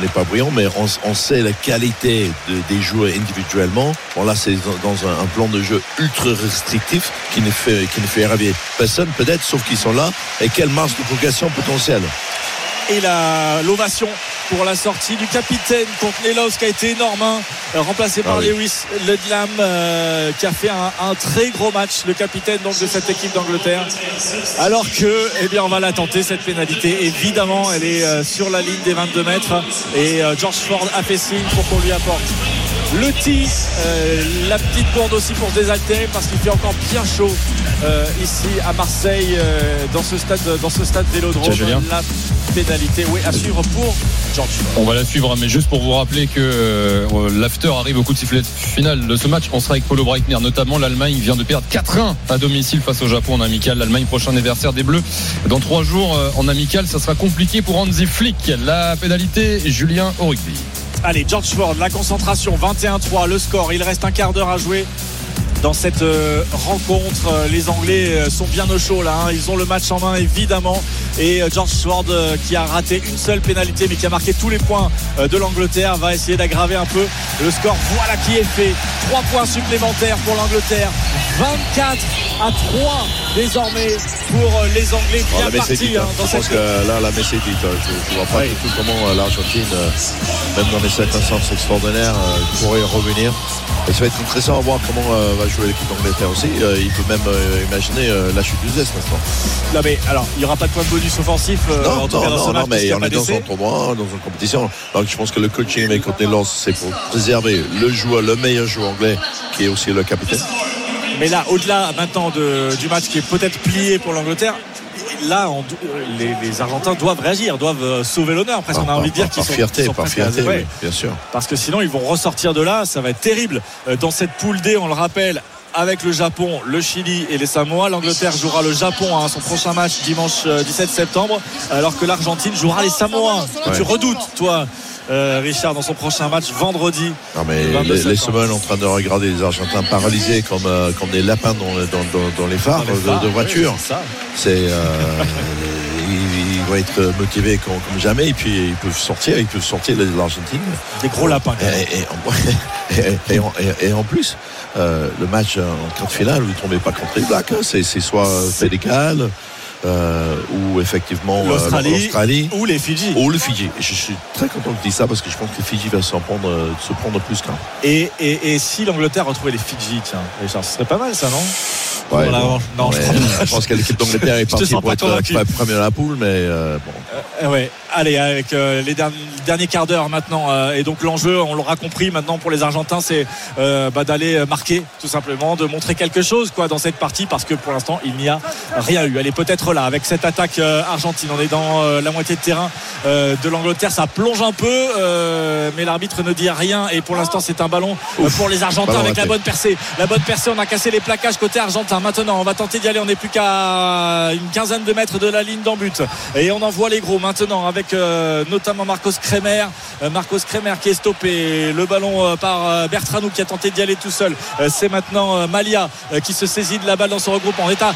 E: n'est pas brillante, mais on, sait la qualité de- des joueurs individuellement. Bon, là, c'est dans, un, plan de jeu ultra restrictif qui ne fait, qui personne, peut-être, sauf qu'ils sont là. Et quelle marge de progression potentielle?
D: Et la l'ovation pour la sortie du capitaine contre Nelos qui a été énorme hein, remplacé par
E: Ah oui.
D: Lewis Ledlam euh, qui a fait un, un très gros match le capitaine donc de cette équipe d'Angleterre. Alors que eh bien on va la tenter cette pénalité. Évidemment elle est euh, sur la ligne des 22 mètres. Et euh, George Ford a fait signe pour qu'on lui apporte le tee, euh, la petite gourde aussi pour se désaltérer parce qu'il fait encore bien chaud euh, ici à Marseille euh, dans ce stade dans ce stade Vélodrome. La pénalité, oui, à suivre pour George.
C: On va la suivre, hein, mais juste pour vous rappeler que euh, l'after arrive au coup de sifflet final de ce match. On sera avec Paulo Breitner, notamment l'Allemagne vient de perdre 4-1 à domicile face au Japon en amical. L'Allemagne prochain anniversaire des Bleus dans trois jours en amical, ça sera compliqué pour Hansi Flick. La pénalité, Julien au rugby.
D: Allez, George Ford, la concentration, 21-3, le score. Il reste un quart d'heure à jouer dans cette euh, rencontre. Euh, Les Anglais euh, sont bien au chaud là. hein. Ils ont le match en main évidemment. Et George Ford euh, qui a raté une seule pénalité mais qui a marqué tous les points de l'Angleterre va essayer d'aggraver un peu le score. Voilà qui est fait. Trois points supplémentaires pour l'Angleterre. 24 à 3 désormais pour euh, les Anglais. Bien
E: la
D: partis
E: dite,
D: hein,
E: hein.
D: dans
E: Je pense que là, la messe est dite. hein. Je ne vois pas
D: Oui.
E: du tout comment euh, l'Argentine, euh, même dans les circonstances extraordinaires, euh, pourrait revenir. Et ça va être intéressant à voir comment euh, va jouer l'équipe d'Angleterre aussi. Euh, il peut même euh, imaginer euh, la chute du zeste maintenant.
D: Là, mais alors, il n'y aura pas de point de bonus offensif euh,
E: Non,
D: en tout cas
E: non,
D: dans ce
E: non, non, mais on est dans un tournoi, dans une compétition. Donc je pense que le coaching avec côté Lens, c'est pour préserver le joueur, le meilleur joueur anglais, qui est aussi le capitaine.
D: Mais là, au-delà maintenant de- du match qui est peut-être plié pour l'Angleterre, là, on do- les, les Argentins doivent réagir, doivent euh, sauver l'honneur. Presque, on a
E: Par-
D: envie de dire
E: par-
D: qu'ils sont,
E: fierté,
D: sont
E: par
D: à-
E: fierté,
D: ouais.
E: oui, bien sûr.
D: Parce que sinon, ils vont ressortir de là. Ça va être terrible. Euh, Dans cette poule D, on le rappelle, avec le Japon, le Chili et les Samoa. L'Angleterre jouera le Japon à son prochain match dimanche euh, 17 septembre, alors que l'Argentine jouera les Samoa. Que Tu redoutes, toi, euh, Richard, dans son prochain match vendredi.
E: Non, mais
D: 22
E: les, semaines en train de regarder les Argentins paralysés comme, euh, comme des lapins dans, dans, dans- dans les phares,
D: les
E: de-
D: phares,
E: de, voiture.
D: oui, c'est ça.
E: C'est, euh, [LAUGHS] ils, vont être motivés comme, jamais et puis ils peuvent sortir, ils peuvent sortir l'Argentine.
D: Des gros lapins. quand même.
E: Et, et en, [LAUGHS] et- et en- et- et en plus, euh, le match en quart de finale où ils ne tombaient pas contre les Blacks, hein, c'est, c'est soit Sénégal euh, ou effectivement euh,
D: L'Australie. Ou les Fidji.
E: ou le Fidji. Et je suis très content que tu dises ça parce que je pense que le Fidji va s'en prendre, euh, se prendre plus qu'un.
D: Et, et, et si l'Angleterre retrouvait les Fidji, tiens, Richard, ce serait pas mal ça, non?
E: Ouais,
D: Voilà,
E: bon.
D: non, je
E: Ouais,
D: pas.
E: je pense que l'équipe d'Angleterre est [LAUGHS] partie pour être euh, premier à la poule, mais euh, bon.
D: Euh, ouais. Allez, avec euh, les derniers, derniers quarts d'heure maintenant. euh, et donc l'enjeu, on l'aura compris maintenant pour les Argentins, c'est euh, bah, d'aller marquer tout simplement, de montrer quelque chose quoi dans cette partie parce que pour l'instant il n'y a rien eu. Elle est peut-être là avec cette attaque argentine. On est dans la moitié de terrain de l'Angleterre. Ça plonge un peu, mais l'arbitre ne dit rien. Et pour l'instant c'est un ballon pour les Argentins avec la bonne percée. La bonne percée, on a cassé les plaquages côté argentin. Maintenant, on va tenter d'y aller. On n'est plus qu'à une quinzaine de mètres de la ligne d'en but. Et on envoie les gros maintenant avec euh, notamment Marcos Kremer. Euh, Marcos Kremer qui est stoppé. Le ballon euh, par Bertranou qui a tenté d'y aller tout seul. C'est maintenant Malia qui se saisit de la balle dans son regroupement. On est à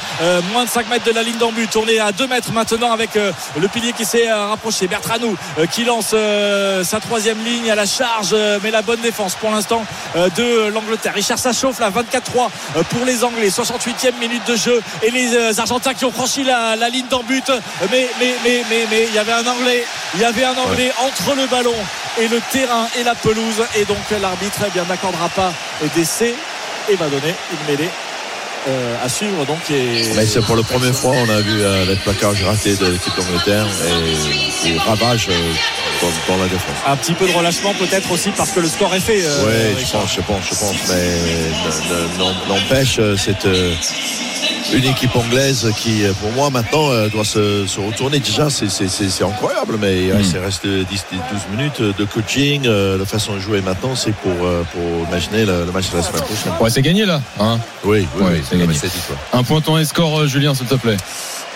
D: moins de 5 mètres de la ligne d'en but. On est à 2 mètres maintenant avec le pilier qui s'est rapproché. Bertranou qui lance sa troisième ligne à la charge, mais la bonne défense pour l'instant de l'Angleterre. Richard, ça chauffe là, 24-3 euh, pour les Anglais. 68e minute de jeu et les Argentins qui ont franchi la, la ligne d'en but. Mais, mais, mais, mais, mais, il y avait un Anglais, il y avait un Anglais entre le ballon et le terrain et la pelouse. Et donc l'arbitre eh bien n'accordera pas d'essai et va donner une mêlée. Euh, à suivre donc et
E: Mais c'est pour la première fois on a vu euh, les plaquages ratés de l'équipe d'Angleterre et, et ravage euh, dans, dans la défense.
D: un petit peu de relâchement peut-être aussi parce que le score est fait euh,
E: Oui, je pense, je pense, je pense. Mais n'empêche, c'est euh, une équipe anglaise qui, pour moi, maintenant, euh, doit se, se retourner. Déjà, c'est- incroyable, mais
C: Mm.
E: il reste 10, 12 minutes de coaching. euh, la façon de jouer maintenant, c'est pour, euh, pour imaginer le, le match de la semaine prochaine.
C: Ouais, c'est gagné là. Hein
E: Oui, oui,
C: Ouais,
E: oui,
C: un point ton et score, euh, Julien, s'il te plaît.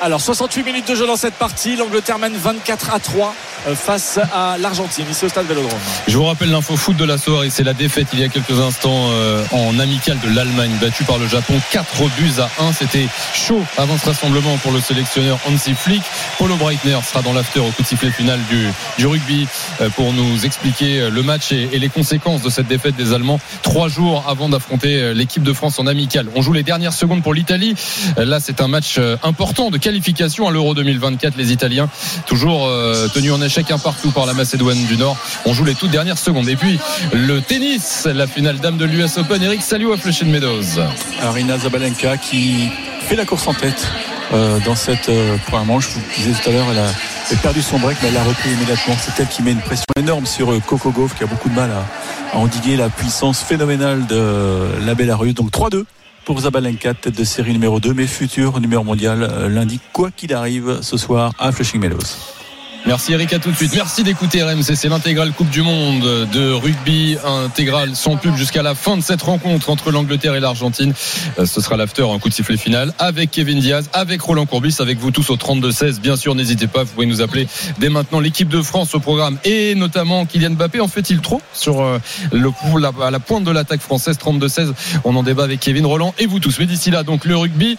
D: Alors 68 minutes de jeu dans cette partie, l'Angleterre mène 24 à 3 euh, face à l'Argentine ici au stade Vélodrome.
C: Je vous rappelle l'info foot de la soirée, c'est la défaite il y a quelques instants euh, en amical de l'Allemagne, battue par le Japon 4 buts à 1. C'était chaud avant ce rassemblement pour le sélectionneur Hansi Flick. Paulo Breitner sera dans l'after au coup de sifflet final du, du rugby pour nous expliquer le match et, et les conséquences de cette défaite des Allemands trois jours avant d'affronter l'équipe de France en amical. On joue les dernières secondes pour l'Italie. Là, c'est un match euh, important de qualification à l'Euro 2024. Les Italiens, toujours euh, tenus en échec un partout par la Macédoine du Nord. On joue les toutes dernières secondes. Et puis, le tennis, la finale dame de l'US Open. Eric Salou à Flushing Meadows.
F: Arina Zabalenka qui fait la course en tête euh, dans cette première manche. Je vous disais tout à l'heure, elle a, perdu son break, mais elle l'a repris immédiatement. C'est elle qui met une pression énorme sur euh, Coco Gauff, qui a beaucoup de mal à, à endiguer la puissance phénoménale de la Bélarus. Donc 3-2 pour Zabalenka, tête de série numéro 2, mais futur numéro mondial euh, lundi, quoi qu'il arrive ce soir à Flushing Meadows.
C: Merci Eric, à tout de suite. Merci d'écouter RMC. C'est l'intégrale Coupe du Monde de rugby intégrale sans pub jusqu'à la fin de cette rencontre entre l'Angleterre et l'Argentine. Euh, Ce sera l'after, un coup de sifflet final avec Kevin Diaz, avec Roland Courbis, avec vous tous au 32-16. Bien sûr, n'hésitez pas, vous pouvez nous appeler dès maintenant l'équipe de France au programme et notamment Kylian Mbappé. En fait-il trop sur euh, le, la, à la pointe de l'attaque française? 32-16 On en débat avec Kevin Roland et vous tous. Mais d'ici là, donc le rugby.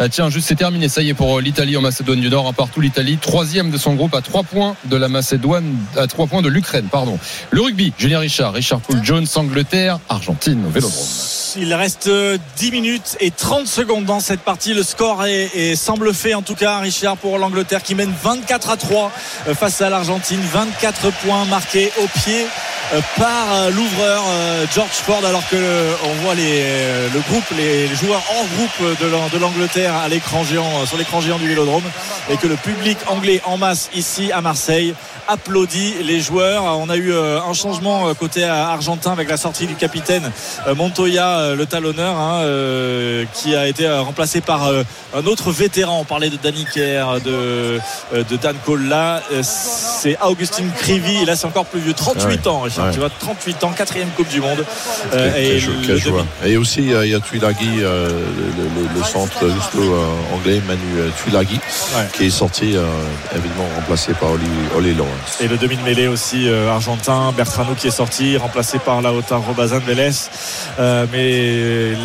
C: Euh, Tiens, juste c'est terminé. Ça y est pour l'Italie en Macédoine du Nord. Un partout l'Italie, troisième de son groupe à 3 points de la Macédoine, à 3 points de l'Ukraine, pardon. Le rugby, Julien Richard, Richard Poul Jones, Angleterre, Argentine au Vélodrome.
D: Il reste 10 minutes et 30 secondes dans cette partie. Le score est, semble fait en tout cas, Richard, pour l'Angleterre qui mène 24 à 3 euh, face à l'Argentine. 24 points marqués au pied euh, par euh, l'ouvreur euh, George Ford alors que euh, on voit les, euh, le groupe, les, joueurs hors groupe de l'An- de l'Angleterre à l'écran géant, euh, sur l'écran géant du Vélodrome et que le public anglais en masse ici à Marseille applaudit les joueurs. On a eu euh, un changement euh, côté euh, argentin avec la sortie du capitaine Montoya, le talonneur, hein, qui a été remplacé par un autre vétéran. On parlait de Danny Kerr, de, de Dan euh, c'est Augustin Crivi. Et là, c'est encore plus vieux. 38
E: Ouais.
D: ans, Richard.
E: Ouais.
D: Tu vois, 38 ans, quatrième Coupe du Monde. Et le demi-
E: Et aussi, il y a Tuilagi, le, le- le centre anglais, Manu Tuilagi,
D: Ouais.
E: qui est sorti, évidemment, remplacé par Oli, Oli Lawrence.
D: Et le demi de mêlée aussi euh, argentin, Bertrano qui est sorti, remplacé par Laota Robazan Vélez. Euh, mais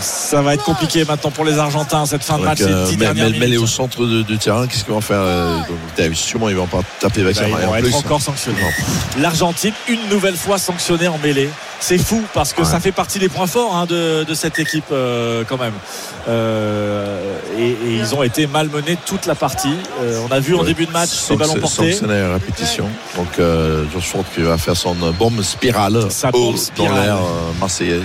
D: ça va être compliqué maintenant pour les Argentins cette fin de match.
E: Euh,
D: minutes.
E: au centre de- terrain, qu'est-ce qu'ils vont faire euh, donc, Sûrement, ils vont pas taper avec
D: Bah, ils
E: main
D: vont
E: en
D: être
E: plus.
D: encore sanctionnés. L'Argentine, une nouvelle fois sanctionnée en mêlée. C'est fou parce que
E: Ouais.
D: ça fait partie des points forts hein, de, de cette équipe euh, quand même. Euh, et, et ils ont été malmenés toute la partie. Euh, on a vu en début de match Ballons portés.
E: Sanctionné à répétition. Donc, euh, George Ford qui va faire son bombe spirale
D: Sa bombe
E: dans
D: spirale.
E: l'air euh, marseillais.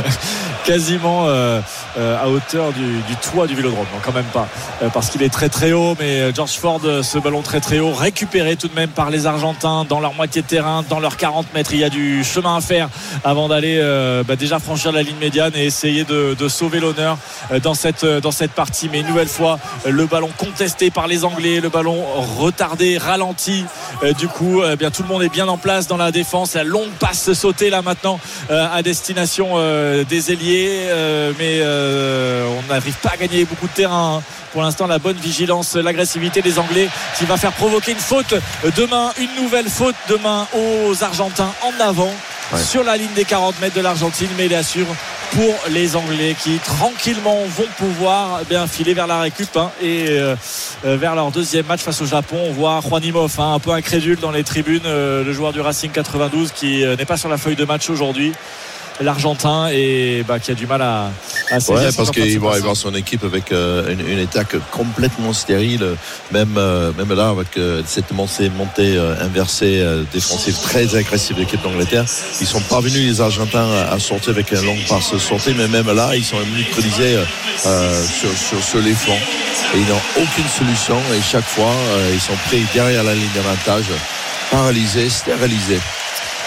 E: [LAUGHS]
D: quasiment euh, euh, à hauteur du, toit du vélodrome. Non, quand même pas. Euh, parce qu'il est très très haut, mais George Ford, ce ballon très très haut, récupéré tout de même par les Argentins dans leur moitié de terrain, dans leurs 40 mètres. Il y a du chemin à faire avant d'aller bah, déjà franchir la ligne médiane et essayer de, sauver l'honneur dans cette, dans cette partie. Mais une nouvelle fois, le ballon contesté par les Anglais, le ballon retardé, ralenti. Du coup, bien tout le monde est bien en place dans la défense. La longue passe sautée là maintenant à destination des ailiers, euh, mais euh, on n'arrive pas à gagner beaucoup de terrain. hein. Pour l'instant, la bonne vigilance, l'agressivité des Anglais qui va faire provoquer une faute demain, une nouvelle faute demain aux Argentins en avant
E: Ouais.
D: sur la ligne des 40 mètres de l'Argentine, mais il assure pour les Anglais qui tranquillement vont pouvoir eh bien filer vers la récup hein, et euh, euh, vers leur deuxième match face au Japon. On voit Juanimov hein, un peu incrédule dans les tribunes, euh, le joueur du Racing 92 qui euh, n'est pas sur la feuille de match aujourd'hui. L'Argentin et bah, qui a du mal à, à saisir
E: Ouais,
D: ce
E: parce qu'il va avoir son équipe avec euh, une, une attaque complètement stérile, même, euh, même là, avec euh, cette montée, montée inversée défensive très agressive de l'équipe d'Angleterre. Ils sont pas venus, les Argentins, à, à sortir avec une longue passe sortie, mais même là, ils sont neutralisés sur, sur, sur les flancs. Et ils n'ont aucune solution, et chaque fois, ils sont pris derrière la ligne d'avantage, paralysés, stérilisés.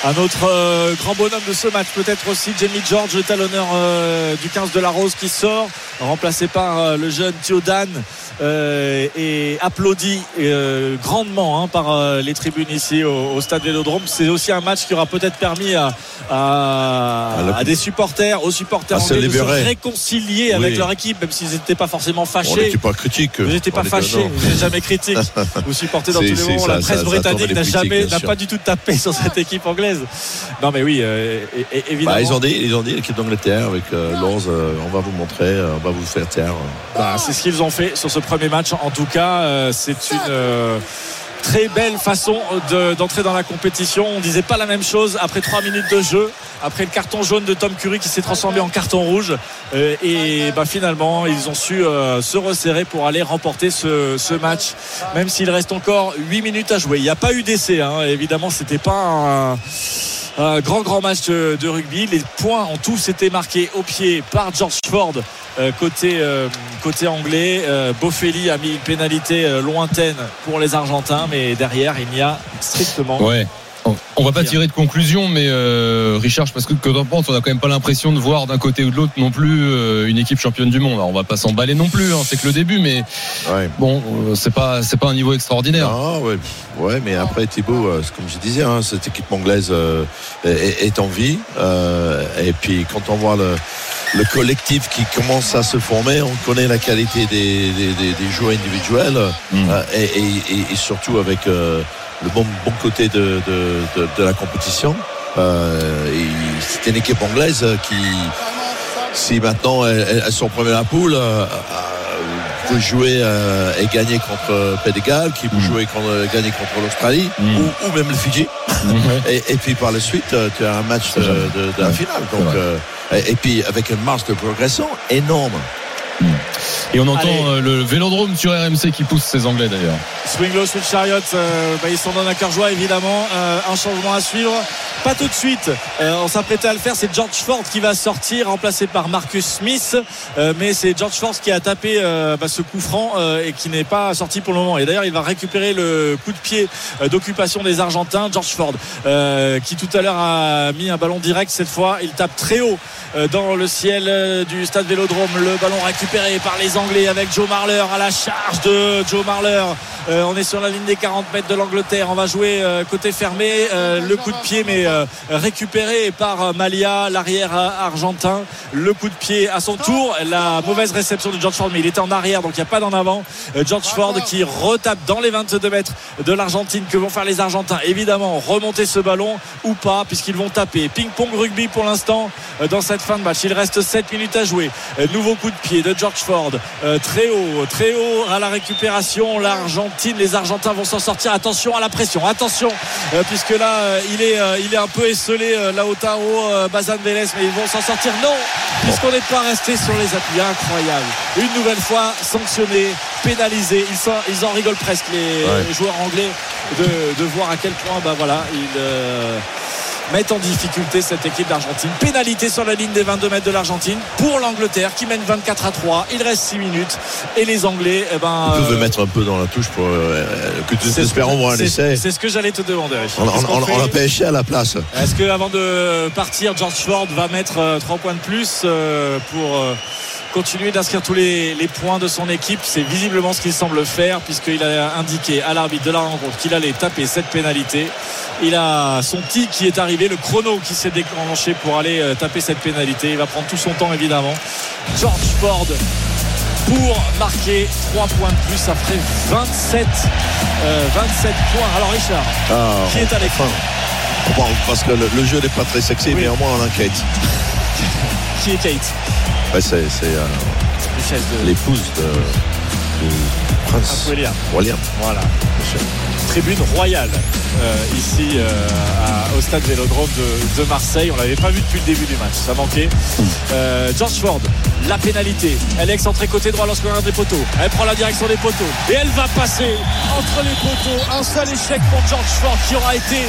D: Un autre euh, grand bonhomme de ce match, peut-être aussi Jamie George, le talonneur euh, du 15 de la Rose qui sort, remplacé par euh, le jeune Thiodan euh, et applaudi euh, grandement hein, par euh, les tribunes ici au, au stade Vélodrome. C'est aussi un match qui aura peut-être permis à, à,
E: À la-
D: à des supporters, aux supporters
E: se
D: anglais de se réconcilier avec leur équipe, même s'ils n'étaient pas forcément
E: On
D: fâchés.
E: n'était pas critique.
D: Vous n'étiez pas
E: On était-
D: fâché,
E: non.
D: vous n'êtes jamais critique. [LAUGHS] Vous supportez dans tous les moments.
E: ça,
D: La presse
E: ça
D: britannique n'a jamais, n'a pas du tout tapé sur cette [LAUGHS] équipe anglaise. Non, mais oui, euh, évidemment.
E: Bah, ils ont dit, ils ont dit l'équipe d'Angleterre avec euh, Lens, euh, on va vous montrer, euh, on va vous faire taire.
D: Bah, c'est ce qu'ils ont fait sur ce premier match. En tout cas, euh, c'est une euh, très belle façon de- d'entrer dans la compétition. On disait pas la même chose après trois minutes de jeu, après le carton jaune de Tom Curry qui s'est transformé en carton rouge. Euh, et bah, finalement, ils ont su euh, se resserrer pour aller remporter ce, ce match, même s'il reste encore 8 minutes à jouer. Il n'y a pas eu d'essai, hein. évidemment, c'était pas un un grand grand match de, de rugby. Les points ont tous été marqués au pied par George Ford euh, côté euh, côté anglais. Euh, Boffelli a mis une pénalité euh, lointaine pour les Argentins, mais derrière il n'y a strictement.
C: On- On va pas tirer de conclusion, mais euh, Richard, parce que que t'en penses, on a quand même pas l'impression de voir d'un côté ou de l'autre non plus euh, une équipe championne du monde. Alors, on va pas s'emballer non plus, hein, c'est que le début, mais
E: Ouais.
C: bon, euh, c'est pas c'est pas un niveau extraordinaire.
E: Ah, ouais. ouais, mais après Thibaut, euh, c'est comme je disais, hein, cette équipe anglaise euh, est, est en vie. euh, et puis quand on voit le, le collectif qui commence à se former, on connaît la qualité des, des, des- des joueurs individuels
C: Mm.
E: euh, et, et- et surtout avec euh, le bon, bon côté de, de, de- de la compétition. Euh, c'est une équipe anglaise qui, si maintenant elles, sont premières à la poule, euh, euh, peut jouer euh, et gagner contre Pays qui peut
C: Mm.
E: jouer contre, gagner contre l'Australie
C: Mm.
E: ou, ou même le Fidji. [LAUGHS] Et, et puis par la suite, euh, tu as un match de, de- de la finale. Donc, euh, et, puis avec une marge de progression énorme.
C: Et on entend
D: Allez.
C: euh, le vélodrome sur RMC qui pousse ces Anglais d'ailleurs.
D: Swing low, switch chariot, euh, bah, ils s'en donnent à cœur joie évidemment. Euh, un changement à suivre. Pas tout de suite. Euh, on s'apprêtait à le faire. C'est George Ford qui va sortir, remplacé par Marcus Smith. Euh, mais c'est George Ford qui a tapé euh, bah, ce coup franc euh, et qui n'est pas sorti pour le moment. Et d'ailleurs, il va récupérer le coup de pied d'occupation des Argentins. George Ford, euh, qui tout à l'heure a mis un ballon direct cette fois. Il tape très haut euh, dans le ciel du stade Vélodrome. Le ballon récupéré par les Anglais avec Joe Marler à la charge de Joe Marler. Euh, on est sur la ligne des 40 mètres de l'Angleterre. On va jouer euh, côté fermé. Euh, le coup de pied, mais récupéré par Malia, l'arrière argentin. Le coup de pied à son tour. La mauvaise réception de George Ford, mais il était en arrière, donc il n'y a pas d'en avant. George Ford qui retape dans les 22 mètres de l'Argentine. Que vont faire les Argentins? Évidemment, remonter ce ballon ou pas, puisqu'ils vont taper. Ping-pong rugby pour l'instant dans cette fin de match. Il reste 7 minutes à jouer. Nouveau coup de pied de George Ford. Euh, Très haut, très haut à la récupération. L'Argentine, les Argentins vont s'en sortir. Attention à la pression. Attention, euh, puisque là, euh, il est, il est un peu esselé, Lautaro Bazan Vélez, mais ils vont s'en sortir. Non, puisqu'on n'est pas resté sur les appuis. Incroyable. Une nouvelle fois sanctionné, pénalisé. Ils, sont- ils en rigolent presque, les,
E: Ouais.
D: joueurs anglais, de, de voir à quel point, bah voilà, ils. Euh, mettent en difficulté cette équipe d'Argentine. Pénalité sur la ligne des 22 mètres de l'Argentine pour l'Angleterre qui mène 24 à 3. Il reste 6 minutes et les Anglais, eh ben,
E: Ils peuvent
D: euh,
E: mettre un peu dans la touche pour euh, que
D: c'est
E: nous espérons
D: que-
E: voir un
D: c'est-
E: essai.
D: C'est ce que j'allais te demander. Richard.
E: On, on- on a pêché à la place.
D: Est-ce que avant de partir, George Ford va mettre 3 points de plus euh, pour euh, continuer d'inscrire tous les, les points de son équipe C'est visiblement ce qu'il semble faire puisqu'il a indiqué à l'arbitre de la rencontre qu'il allait taper cette pénalité. Il a son tic qui est arrivé, le chrono qui s'est déclenché pour aller euh, taper cette pénalité. Il va prendre tout son temps évidemment. George Ford pour marquer 3 points de plus après 27, euh, 27 points. Alors Richard,
E: Ah,
D: qui est à l'écran
E: Bon, parce que le, le jeu n'est pas très sexy,
D: Oui.
E: mais au moins on enquête. [LAUGHS]
D: qui est Kate?
E: Ouais, c'est euh,
D: de
E: l'épouse de, du
D: Prince
E: prince
D: William.
E: William.
D: Voilà. Tribune royale euh, ici euh, au stade Vélodrome de, de Marseille. On l'avait pas vu depuis le début du match. Ça manquait. Euh, George Ford, la pénalité. Elle est excentrée côté droit lorsqu'on regarde les poteaux. Elle prend la direction des poteaux et elle va passer entre les poteaux. Un seul échec pour George Ford qui aura été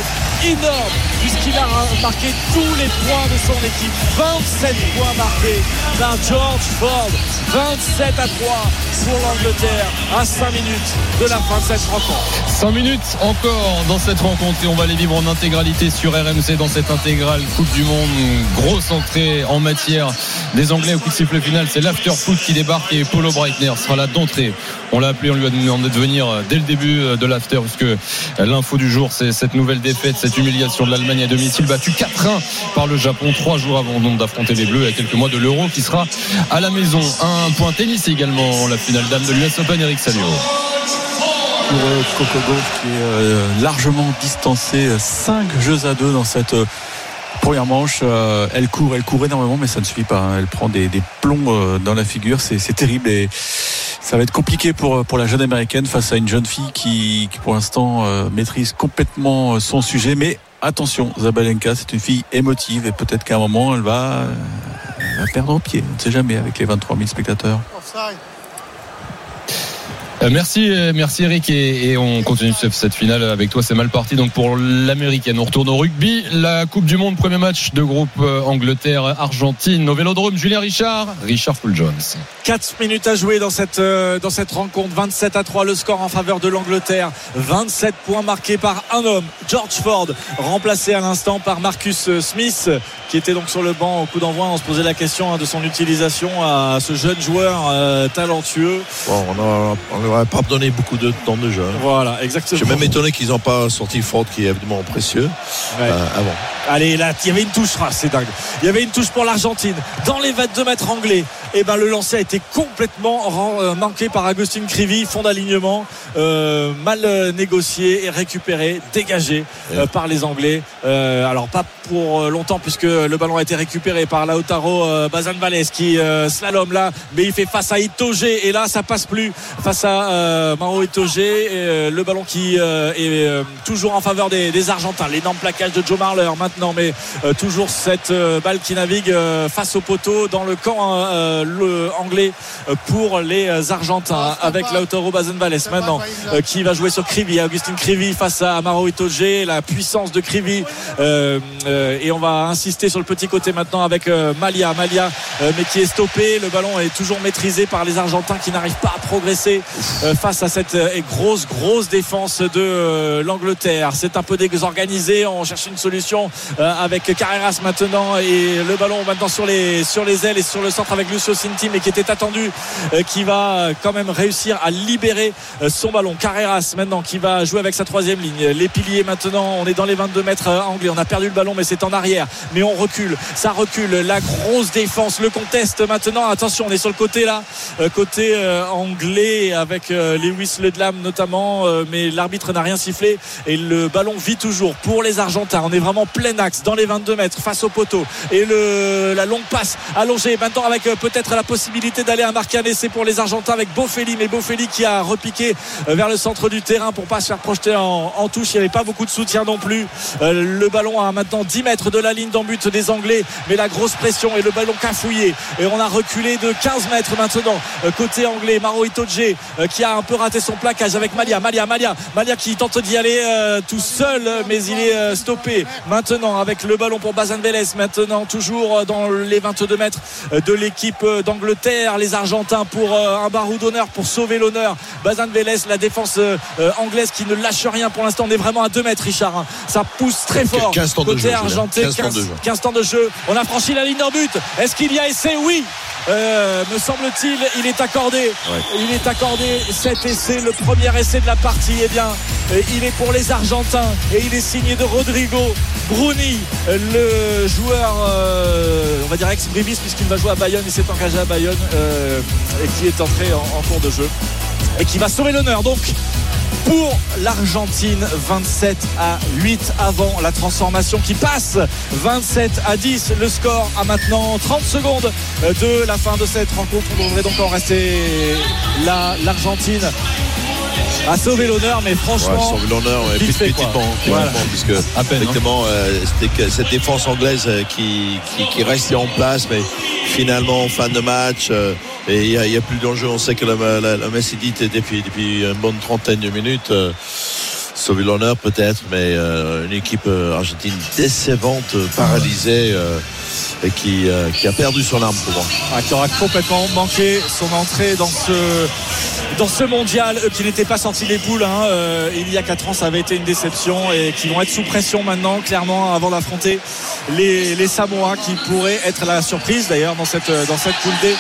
D: énorme puisqu'il a marqué tous les points de son équipe. 27 points marqués par George Ford. 27 à 3 pour l'Angleterre à 5 minutes de la fin de cette rencontre.
C: 5 minutes encore dans cette rencontre et on va les vivre en intégralité sur RMC dans cette intégrale Coupe du Monde. Grosse entrée en matière des Anglais au coup de sifflet final. C'est l'after foot qui débarque et Paulo Breitner sera là d'entrée. On l'a appelé, on lui a demandé de venir dès le début de l'after puisque l'info du jour c'est cette nouvelle défaite, cette humiliation de l'Allemagne à domicile battue 4-1 par le Japon trois jours avant d'affronter les Bleus a quelques mois de l'Euro qui sera à la maison. Un point tennis également la finale dame de l'US Open Eric Salio.
F: Pour euh, Coco Gauff qui est euh, largement distancé 5 jeux à 2 dans cette euh, première manche. Euh, elle court, elle court énormément, mais ça ne suffit pas. hein. Elle prend des, plombs euh, dans la figure. C'est terrible et ça va être compliqué pour, pour la jeune américaine face à une jeune fille qui, pour l'instant euh, maîtrise complètement euh, son sujet. Mais attention, Zabalenka, c'est une fille émotive et peut-être qu'à un moment, elle va, euh, elle perdre au pied. On ne sait jamais avec les 23 000 spectateurs.
C: Euh, Merci, euh, merci Eric et, et on continue ce- cette finale avec toi. C'est mal parti donc pour l'américaine. On retourne au rugby. La Coupe du Monde, premier match de groupe euh, Angleterre-Argentine au Vélodrome. Julien Richard, Richard Full Jones.
D: 4 minutes à jouer dans cette, euh, dans cette rencontre. 27 à 3 le score en faveur de l'Angleterre. 27 points marqués par un homme, George Ford, remplacé à l'instant par Marcus euh, Smith, qui était donc sur le banc au coup d'envoi. On se posait la question hein, de son utilisation à ce jeune joueur euh, talentueux.
E: Bon, on a pas donné beaucoup de temps de jeu.
D: Voilà, exactement.
E: Je suis même étonné qu'ils n'ont pas sorti Ford qui est évidemment précieux
D: Ouais.
E: euh, avant.
D: Allez, là, il y avait une touche, ah, c'est dingue. Il y avait une touche pour l'Argentine dans les 22 mètres anglais. Et ben le lancer a été complètement euh, manqué par Agustin Crivi, fond d'alignement, euh, mal euh, négocié et récupéré, dégagé euh, par les Anglais. Euh, alors pas pour longtemps puisque le ballon a été récupéré par Lautaro Bazan Valles qui slalom là, mais il fait face à Itoge et là ça passe plus face à Maro euh, le ballon qui est toujours en faveur des, des Argentins. L'énorme plaquage de Joe Marler maintenant, mais euh, toujours cette euh, balle qui navigue euh, face au poteau dans le camp le anglais pour les Argentins avec Lautaro Bazenvales maintenant qui va jouer sur Krivi Augustin Krivi face à Amaro Itoge la puissance de euh, et on va insister sur le petit côté maintenant avec Malia. Malia mais qui est stoppé. Le ballon est toujours maîtrisé par les Argentins qui n'arrivent pas à progresser face à cette grosse grosse défense de l'Angleterre. C'est un peu désorganisé. On cherche une solution avec Carreras maintenant et le ballon maintenant sur les sur les ailes et sur le centre avec Lucio Cinti mais qui était attendu euh, qui va euh, quand même réussir à libérer euh, son ballon. Carreras maintenant qui va jouer avec sa troisième ligne. Les piliers maintenant on est dans les 22 mètres euh, anglais. On a perdu le ballon mais c'est en arrière. Mais on recule. Ça recule. La grosse défense le conteste maintenant. Attention on est sur le côté là. Euh, côté euh, anglais avec euh, Lewis Ledlam notamment. Euh, mais l'arbitre n'a rien sifflé et le ballon vit toujours. Pour les Argentins on est vraiment plein dans les 22 mètres face au poteau. Et le, la longue passe allongée. Maintenant avec euh, peut-être la possibilité d'aller à marquer un essai pour les Argentins avec Boffelli mais Boffelli qui a repiqué euh, vers le centre du terrain pour pas se faire projeter en, en touche. Il n'y avait pas beaucoup de soutien non plus. Euh, le ballon à maintenant 10 mètres de la ligne d'embut des Anglais. Mais la grosse pression et le ballon cafouillé. Et on a reculé de 15 mètres maintenant. Côté anglais Maro Itoje qui a un peu raté son plaquage avec Malia. Malia Malia. Malia qui tente d'y aller tout seul mais il est stoppé. Maintenant avec le ballon pour Bazan Vélez. Maintenant toujours dans les 22 mètres de l'équipe d'Angleterre. Les Argentins pour euh, un barou d'honneur pour sauver l'honneur. Bazan Vélez la défense euh, anglaise qui ne lâche rien pour l'instant. On est vraiment à 2 mètres Richard hein. ça pousse très fort
E: 15 temps de
D: côté
E: jeu,
D: argentin.
E: 15 temps de jeu.
D: 15 temps de jeu. On a franchi la ligne d'en but. Est-ce qu'il y a essai? Oui. Euh, me semble-t-il il est accordé. Il est accordé. Cet essai le premier essai de la partie eh bien il est pour les Argentins. Et il est signé de Rodrigo Le joueur euh, on va dire ex-Brivis puisqu'il va jouer à Bayonne il s'est engagé à Bayonne euh, et qui est entré en, en cours de jeu et qui va sauver l'honneur donc pour l'Argentine 27 à 8 avant la transformation qui passe. 27 à 10 le score à maintenant 30 secondes de la fin de cette rencontre. On devrait donc en rester là l'Argentine a sauvé l'honneur mais
E: Ouais,
D: franchement
E: l'honneur, ouais,
D: vite
E: petit-
D: fait, quoi.
E: petitement,
D: Voilà.
E: puisque
C: À peine, hein.
E: effectivement, euh, c'était que cette défense anglaise euh, qui, qui, qui restait en place, mais finalement, en fin de match, euh, et il n'y a, a plus d'enjeu. On sait que la, la, la Messi dit depuis, depuis une bonne trentaine de minutes. euh, sauver l'honneur peut-être, mais euh, une équipe euh, argentine décevante, euh, paralysée, et qui, qui a perdu son arme pour moi.
D: Ah, qui aura complètement manqué son entrée dans ce dans ce mondial. Qui n'étaient pas sortis des poules hein, euh, il y a 4 ans ça avait été une déception et qui vont être sous pression maintenant clairement avant d'affronter les, les Samoa qui pourraient être la surprise. D'ailleurs dans cette, dans cette poule D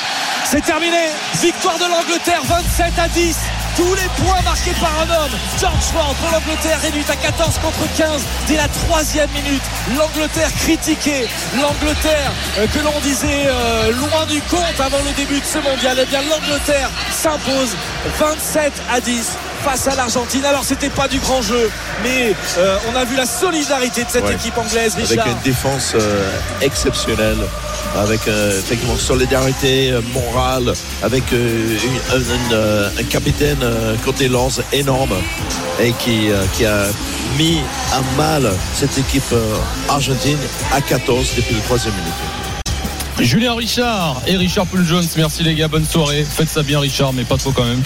D: c'est terminé. Victoire de l'Angleterre 27 à 10 tous les points marqués par un homme. George Ford pour l'Angleterre réduite à 14 contre 15 dès la troisième minute. l'Angleterre critiquée. l'Angleterre euh, que l'on disait euh, loin du compte avant le début de ce mondial. Et bien l'Angleterre s'impose 27 à 10 face à l'Argentine. Alors c'était pas du grand jeu, mais euh, on a vu la solidarité de cette
E: Ouais.
D: équipe anglaise,
E: avec
D: Richard.
E: une défense euh, exceptionnelle avec euh, effectivement solidarité euh, morale avec euh, une- un, euh, capitaine euh, côté lance énorme et qui, euh, qui a mis à mal cette équipe euh, argentine à 14 depuis le troisième minute
C: Julien Richard et Richard Poul Jones. Merci les gars, bonne soirée. Faites ça bien Richard, mais pas trop quand même.